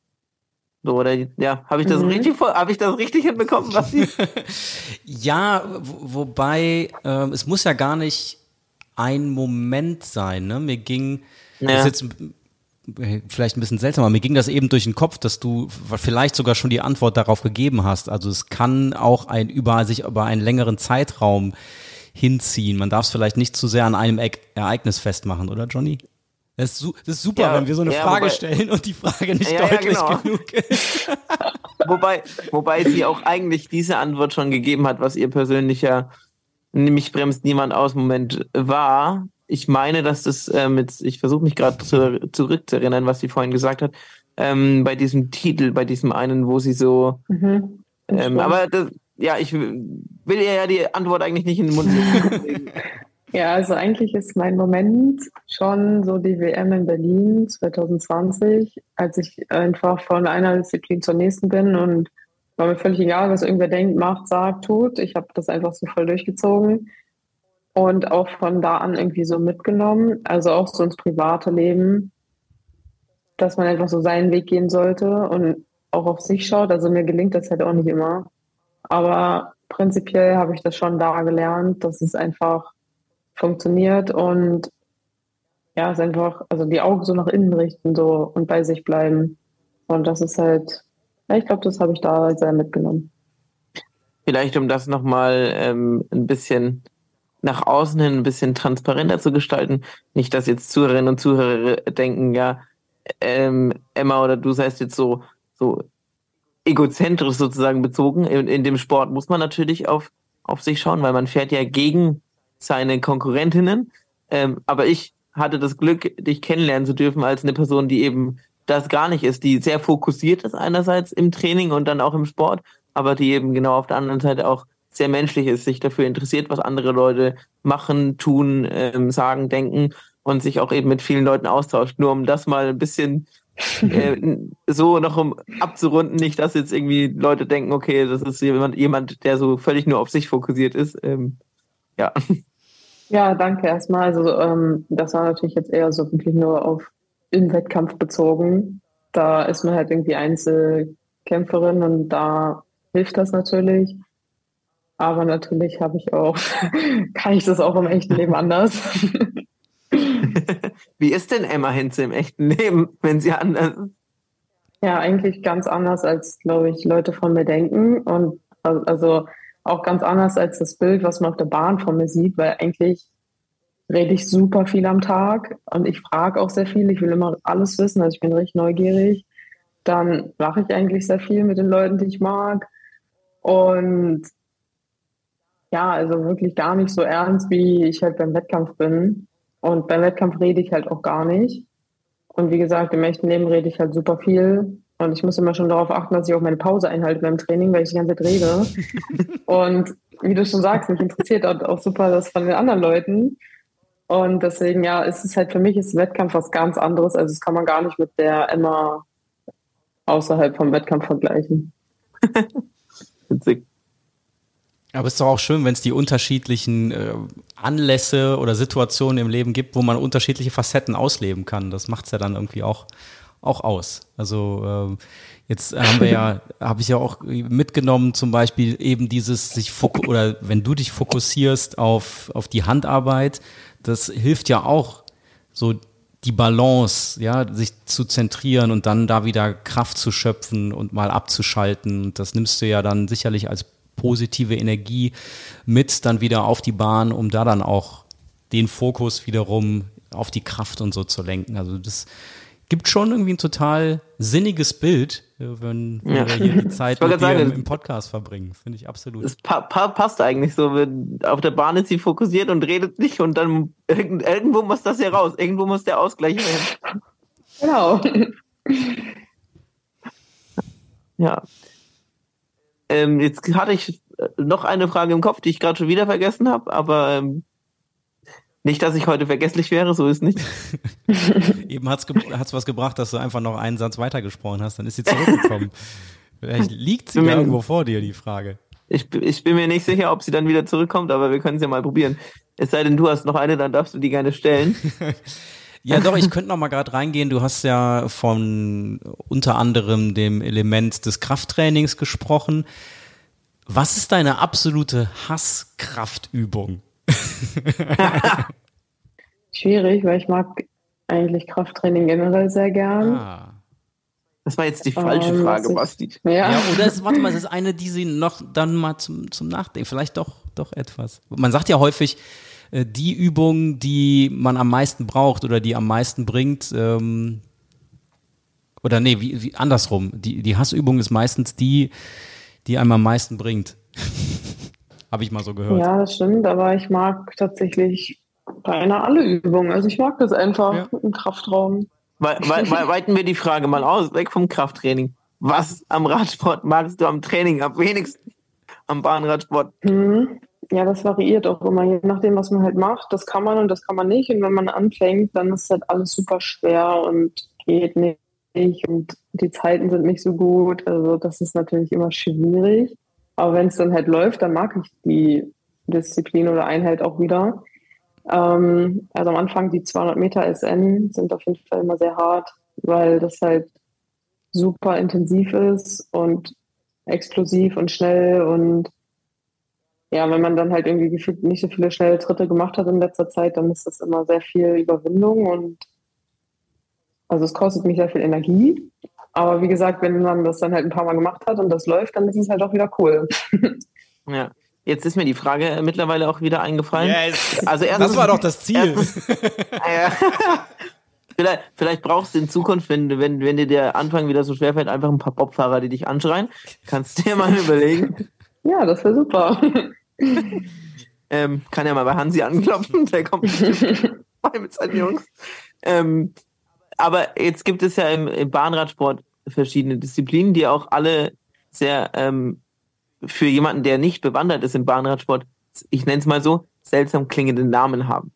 So, oder ja, habe ich das mhm. richtig habe ich das richtig hinbekommen, was Ja, wobei äh, es muss ja gar nicht ein Moment sein, ne? Mir ging ja. das ist jetzt vielleicht ein bisschen seltsam, aber mir ging das eben durch den Kopf, dass du vielleicht sogar schon die Antwort darauf gegeben hast. Also es kann auch ein über sich über einen längeren Zeitraum hinziehen. Man darf es vielleicht nicht zu sehr an einem e Ereignis festmachen, oder Johnny? Das ist, das ist super, ja, wenn wir so eine ja, Frage wobei, stellen und die Frage nicht ja, deutlich genau. genug ist. wobei, wobei sie auch eigentlich diese Antwort schon gegeben hat, was ihr persönlicher nämlich bremst niemand aus Moment war ich meine, dass das äh, mit, ich versuche mich gerade zu, zurückzuerinnern, was sie vorhin gesagt hat, ähm, bei diesem Titel, bei diesem einen, wo sie so, mhm, ähm, aber das, ja, ich will ihr ja die Antwort eigentlich nicht in den Mund legen. ja, also eigentlich ist mein Moment schon so die WM in Berlin 2020, als ich einfach von einer Disziplin zur nächsten bin und war mir völlig egal, was irgendwer denkt, macht, sagt, tut. Ich habe das einfach so voll durchgezogen und auch von da an irgendwie so mitgenommen, also auch so ins private Leben, dass man einfach so seinen Weg gehen sollte und auch auf sich schaut. Also mir gelingt das halt auch nicht immer. Aber prinzipiell habe ich das schon da gelernt, dass es einfach funktioniert und ja, es einfach, also die Augen so nach innen richten so und bei sich bleiben. Und das ist halt, ja, ich glaube, das habe ich da sehr mitgenommen. Vielleicht, um das nochmal ähm, ein bisschen nach außen hin ein bisschen transparenter zu gestalten. Nicht, dass jetzt Zuhörerinnen und Zuhörer denken, ja, ähm, Emma oder du seist jetzt so, so egozentrisch sozusagen bezogen. In, in dem Sport muss man natürlich auf, auf sich schauen, weil man fährt ja gegen seine Konkurrentinnen. Ähm, aber ich hatte das Glück, dich kennenlernen zu dürfen als eine Person, die eben das gar nicht ist, die sehr fokussiert ist einerseits im Training und dann auch im Sport, aber die eben genau auf der anderen Seite auch sehr menschlich ist, sich dafür interessiert, was andere Leute machen, tun, ähm, sagen, denken und sich auch eben mit vielen Leuten austauscht. Nur um das mal ein bisschen äh, so noch um abzurunden, nicht, dass jetzt irgendwie Leute denken, okay, das ist jemand, jemand, der so völlig nur auf sich fokussiert ist. Ähm, ja. Ja, danke erstmal. Also ähm, das war natürlich jetzt eher so wirklich nur auf im Wettkampf bezogen. Da ist man halt irgendwie Einzelkämpferin und da hilft das natürlich. Aber natürlich habe ich auch, kann ich das auch im echten Leben anders. Wie ist denn Emma Hinze im echten Leben, wenn sie anders ist? Ja, eigentlich ganz anders, als, glaube ich, Leute von mir denken. Und also auch ganz anders als das Bild, was man auf der Bahn von mir sieht, weil eigentlich rede ich super viel am Tag und ich frage auch sehr viel. Ich will immer alles wissen, also ich bin richtig neugierig. Dann mache ich eigentlich sehr viel mit den Leuten, die ich mag. Und ja, also wirklich gar nicht so ernst, wie ich halt beim Wettkampf bin. Und beim Wettkampf rede ich halt auch gar nicht. Und wie gesagt, im echten Leben rede ich halt super viel. Und ich muss immer schon darauf achten, dass ich auch meine Pause einhalte beim Training, weil ich die ganze Zeit rede. und wie du schon sagst, mich interessiert auch super das von den anderen Leuten. Und deswegen, ja, ist es halt für mich ist Wettkampf was ganz anderes. Also das kann man gar nicht mit der Emma außerhalb vom Wettkampf vergleichen. Witzig. Aber es ist doch auch schön, wenn es die unterschiedlichen äh, Anlässe oder Situationen im Leben gibt, wo man unterschiedliche Facetten ausleben kann. Das macht es ja dann irgendwie auch, auch aus. Also äh, jetzt haben wir ja, habe ich ja auch mitgenommen, zum Beispiel eben dieses sich oder wenn du dich fokussierst auf, auf die Handarbeit, das hilft ja auch so die Balance, ja, sich zu zentrieren und dann da wieder Kraft zu schöpfen und mal abzuschalten. Das nimmst du ja dann sicherlich als positive Energie mit dann wieder auf die Bahn, um da dann auch den Fokus wiederum auf die Kraft und so zu lenken. Also das gibt schon irgendwie ein total sinniges Bild, wenn, wenn ja. wir hier die Zeit mit sagen, im, Podcast verbringen. Finde ich absolut. Es pa pa passt eigentlich so. Auf der Bahn ist sie fokussiert und redet nicht und dann irgend irgendwo muss das ja raus. Irgendwo muss der Ausgleich hin. Genau. Ja. Ähm, jetzt hatte ich noch eine Frage im Kopf, die ich gerade schon wieder vergessen habe, aber ähm, nicht, dass ich heute vergesslich wäre, so ist nicht. Eben hat's, hat's was gebracht, dass du einfach noch einen Satz weitergesprochen hast, dann ist sie zurückgekommen. Vielleicht liegt sie ja irgendwo vor dir, die Frage. Ich, ich bin mir nicht sicher, ob sie dann wieder zurückkommt, aber wir können es ja mal probieren. Es sei denn, du hast noch eine, dann darfst du die gerne stellen. Ja, doch, ich könnte noch mal gerade reingehen. Du hast ja von unter anderem dem Element des Krafttrainings gesprochen. Was ist deine absolute Hasskraftübung? Schwierig, weil ich mag eigentlich Krafttraining generell sehr gern. Ah. Das war jetzt die falsche ähm, Frage, Basti. Ja. ja, oder ist, warte mal, es ist eine, die sie noch dann mal zum, zum Nachdenken, vielleicht doch, doch etwas. Man sagt ja häufig, äh, die Übung, die man am meisten braucht oder die am meisten bringt, ähm, oder nee, wie, wie andersrum. Die, die Hassübung ist meistens die, die einem am meisten bringt. Habe ich mal so gehört. Ja, das stimmt, aber ich mag tatsächlich beinahe alle Übungen. Also ich mag das einfach ja. im Kraftraum. We we weiten wir die Frage mal aus, weg vom Krafttraining. Was am Radsport magst du am Training am wenigsten? Am Bahnradsport? Mhm. Ja, das variiert auch immer, je nachdem, was man halt macht. Das kann man und das kann man nicht. Und wenn man anfängt, dann ist halt alles super schwer und geht nicht. Und die Zeiten sind nicht so gut. Also das ist natürlich immer schwierig. Aber wenn es dann halt läuft, dann mag ich die Disziplin oder Einheit auch wieder. Ähm, also am Anfang die 200 Meter SN sind auf jeden Fall immer sehr hart, weil das halt super intensiv ist und explosiv und schnell und ja, wenn man dann halt irgendwie gefühlt nicht so viele schnelle Tritte gemacht hat in letzter Zeit, dann ist das immer sehr viel Überwindung und also es kostet mich sehr viel Energie. Aber wie gesagt, wenn man das dann halt ein paar Mal gemacht hat und das läuft, dann ist es halt auch wieder cool. Ja. Jetzt ist mir die Frage mittlerweile auch wieder eingefallen. Yes. Also erstens, das war doch das Ziel. Erstens, vielleicht, vielleicht, brauchst du in Zukunft, wenn, wenn, wenn dir der Anfang wieder so schwerfällt, einfach ein paar Bobfahrer, die dich anschreien. Kannst du dir mal überlegen. Ja, das wäre super. ähm, kann ja mal bei Hansi anklopfen, der kommt bei mit seinen Jungs. Ähm, aber jetzt gibt es ja im, im, Bahnradsport verschiedene Disziplinen, die auch alle sehr ähm, für jemanden, der nicht bewandert ist im Bahnradsport, ich nenne es mal so, seltsam klingende Namen haben.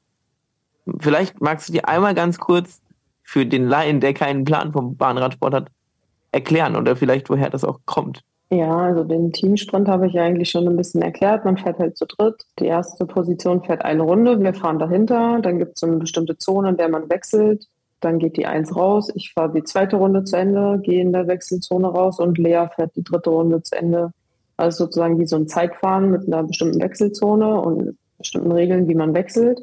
Vielleicht magst du dir einmal ganz kurz für den Laien, der keinen Plan vom Bahnradsport hat, erklären oder vielleicht woher das auch kommt? Ja, also den Teamsprint habe ich eigentlich schon ein bisschen erklärt. Man fährt halt zu dritt. Die erste Position fährt eine Runde, wir fahren dahinter. Dann gibt es so eine bestimmte Zone, in der man wechselt. Dann geht die eins raus. Ich fahre die zweite Runde zu Ende, gehe in der Wechselzone raus und Lea fährt die dritte Runde zu Ende. Also sozusagen wie so ein Zeitfahren mit einer bestimmten Wechselzone und bestimmten Regeln, wie man wechselt.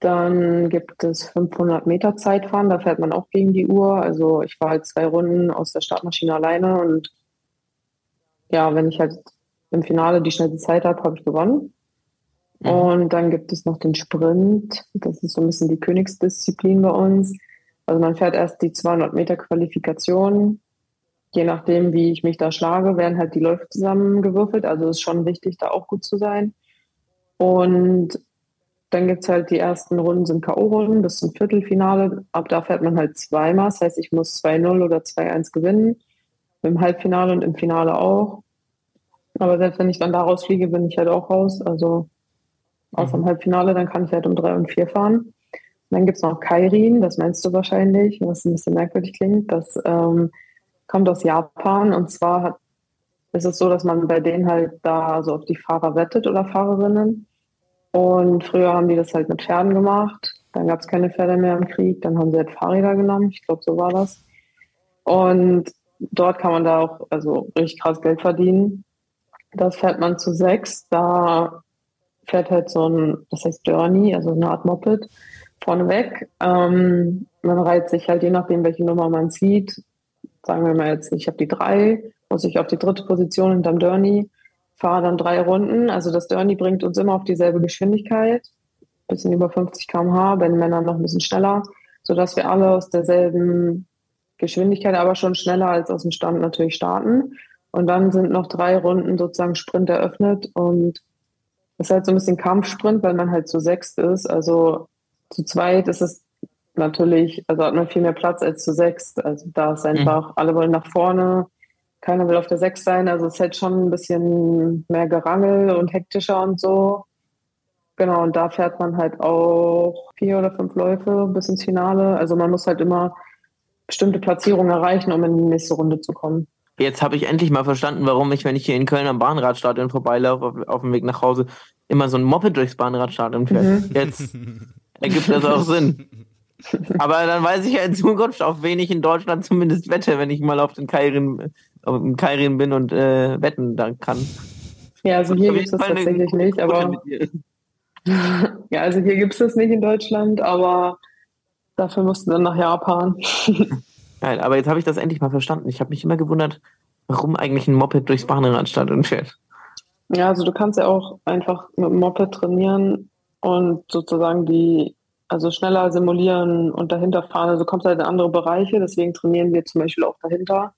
Dann gibt es 500 Meter Zeitfahren, da fährt man auch gegen die Uhr. Also ich fahre halt zwei Runden aus der Startmaschine alleine und ja, wenn ich halt im Finale die schnellste Zeit habe, habe ich gewonnen. Mhm. Und dann gibt es noch den Sprint. Das ist so ein bisschen die Königsdisziplin bei uns. Also man fährt erst die 200 Meter Qualifikation. Je nachdem, wie ich mich da schlage, werden halt die Läufe zusammengewürfelt. Also ist schon wichtig, da auch gut zu sein. Und dann gibt es halt die ersten Runden sind K.O.-Runden bis zum Viertelfinale. Ab da fährt man halt zweimal. Das heißt, ich muss 2-0 oder 2-1 gewinnen. Im Halbfinale und im Finale auch. Aber selbst wenn ich dann daraus fliege, bin ich halt auch raus. Also außer mhm. im Halbfinale, dann kann ich halt um drei und vier fahren. Und dann gibt es noch Kairin, das meinst du wahrscheinlich, was ein bisschen merkwürdig klingt. Das ähm, kommt aus Japan und zwar hat, ist es so, dass man bei denen halt da so auf die Fahrer wettet oder Fahrerinnen. Und früher haben die das halt mit Pferden gemacht. Dann gab es keine Pferde mehr im Krieg. Dann haben sie halt Fahrräder genommen. Ich glaube, so war das. Und dort kann man da auch also richtig krass Geld verdienen. Das fährt man zu sechs. Da fährt halt so ein, das heißt Journey, also eine Art Moped, vorneweg. Ähm, man reiht sich halt je nachdem, welche Nummer man zieht. Sagen wir mal jetzt, ich habe die drei, muss ich auf die dritte Position hinterm Journey, fahre dann drei Runden. Also das Journey bringt uns immer auf dieselbe Geschwindigkeit, bisschen über 50 km/h, bei den Männern noch ein bisschen schneller, sodass wir alle aus derselben Geschwindigkeit, aber schon schneller als aus dem Stand natürlich starten. Und dann sind noch drei Runden sozusagen Sprint eröffnet und es ist halt so ein bisschen Kampfsprint, weil man halt zu sechst ist. Also zu zweit ist es natürlich, also hat man viel mehr Platz als zu sechst. Also da ist einfach, mhm. alle wollen nach vorne, keiner will auf der Sechs sein. Also es ist halt schon ein bisschen mehr Gerangel und hektischer und so. Genau, und da fährt man halt auch vier oder fünf Läufe bis ins Finale. Also man muss halt immer bestimmte Platzierungen erreichen, um in die nächste Runde zu kommen. Jetzt habe ich endlich mal verstanden, warum ich, wenn ich hier in Köln am Bahnradstadion vorbeilaufe, auf, auf dem Weg nach Hause, immer so ein Moped durchs Bahnradstadion fährt. Mhm. Jetzt ergibt das auch Sinn. Aber dann weiß ich ja in Zukunft, auf wen ich in Deutschland zumindest wette, wenn ich mal auf den Kairin, auf dem Kairin bin und äh, wetten dann kann. Ja, also hier gibt es das tatsächlich nicht, aber ja, also hier gibt es das nicht in Deutschland, aber dafür mussten wir nach Japan. Geil, aber jetzt habe ich das endlich mal verstanden. Ich habe mich immer gewundert, warum eigentlich ein Moped durchs Bahnradstadion fährt. Ja, also du kannst ja auch einfach mit dem Moped trainieren und sozusagen die, also schneller simulieren und dahinter fahren. Also du kommst halt in andere Bereiche, deswegen trainieren wir zum Beispiel auch dahinter.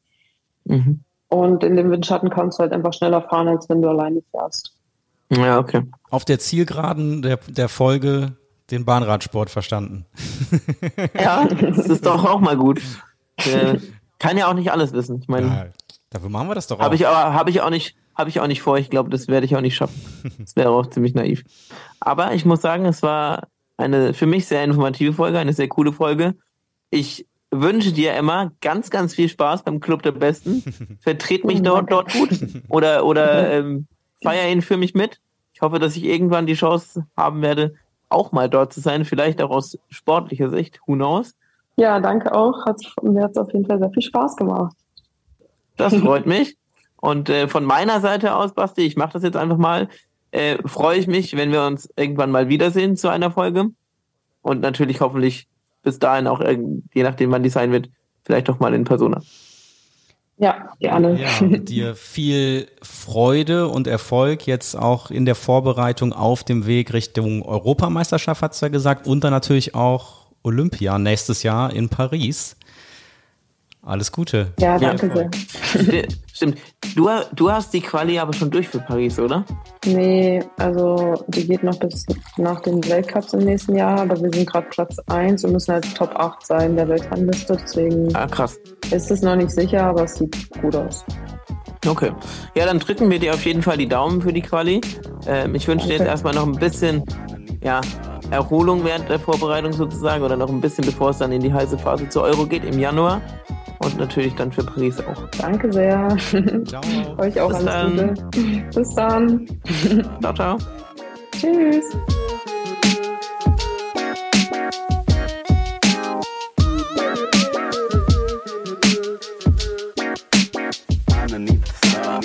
Mhm. Und in dem Windschatten kannst du halt einfach schneller fahren, als wenn du alleine fährst. Ja, okay. Auf der Zielgeraden der, der Folge den Bahnradsport verstanden. Ja, das ist doch auch mal gut. Äh, kann ja auch nicht alles wissen. Ich meine, ja, dafür machen wir das doch auch. Habe ich aber habe ich auch nicht habe ich auch nicht vor. Ich glaube, das werde ich auch nicht schaffen. Das wäre auch ziemlich naiv. Aber ich muss sagen, es war eine für mich sehr informative Folge, eine sehr coole Folge. Ich wünsche dir, Emma, ganz, ganz viel Spaß beim Club der Besten. Vertret mich dort, dort gut oder, oder ähm, feier ihn für mich mit. Ich hoffe, dass ich irgendwann die Chance haben werde, auch mal dort zu sein, vielleicht auch aus sportlicher Sicht. Who knows? Ja, danke auch. Hat, mir hat es auf jeden Fall sehr viel Spaß gemacht. Das freut mich. Und äh, von meiner Seite aus, Basti, ich mache das jetzt einfach mal, äh, freue ich mich, wenn wir uns irgendwann mal wiedersehen zu einer Folge. Und natürlich hoffentlich bis dahin auch, je nachdem wann die sein wird, vielleicht auch mal in Persona. Ja, gerne. Ja, dir viel Freude und Erfolg jetzt auch in der Vorbereitung auf dem Weg Richtung Europameisterschaft, hat's ja gesagt, und dann natürlich auch Olympia nächstes Jahr in Paris. Alles Gute. Ja, danke sehr. Stimmt. Du, du hast die Quali aber schon durch für Paris, oder? Nee, also die geht noch bis nach den Weltcups im nächsten Jahr, aber wir sind gerade Platz 1 und müssen halt Top 8 sein der Weltrangliste. Deswegen ah, krass. ist es noch nicht sicher, aber es sieht gut aus. Okay. Ja, dann drücken wir dir auf jeden Fall die Daumen für die Quali. Ähm, ich wünsche dir jetzt erstmal noch ein bisschen ja, Erholung während der Vorbereitung sozusagen oder noch ein bisschen bevor es dann in die heiße Phase zur Euro geht im Januar und natürlich dann für Paris auch. Danke sehr. Ciao. Euch auch Bis alles dann. Gute. Bis dann. ciao, ciao. Tschüss. Underneath the star.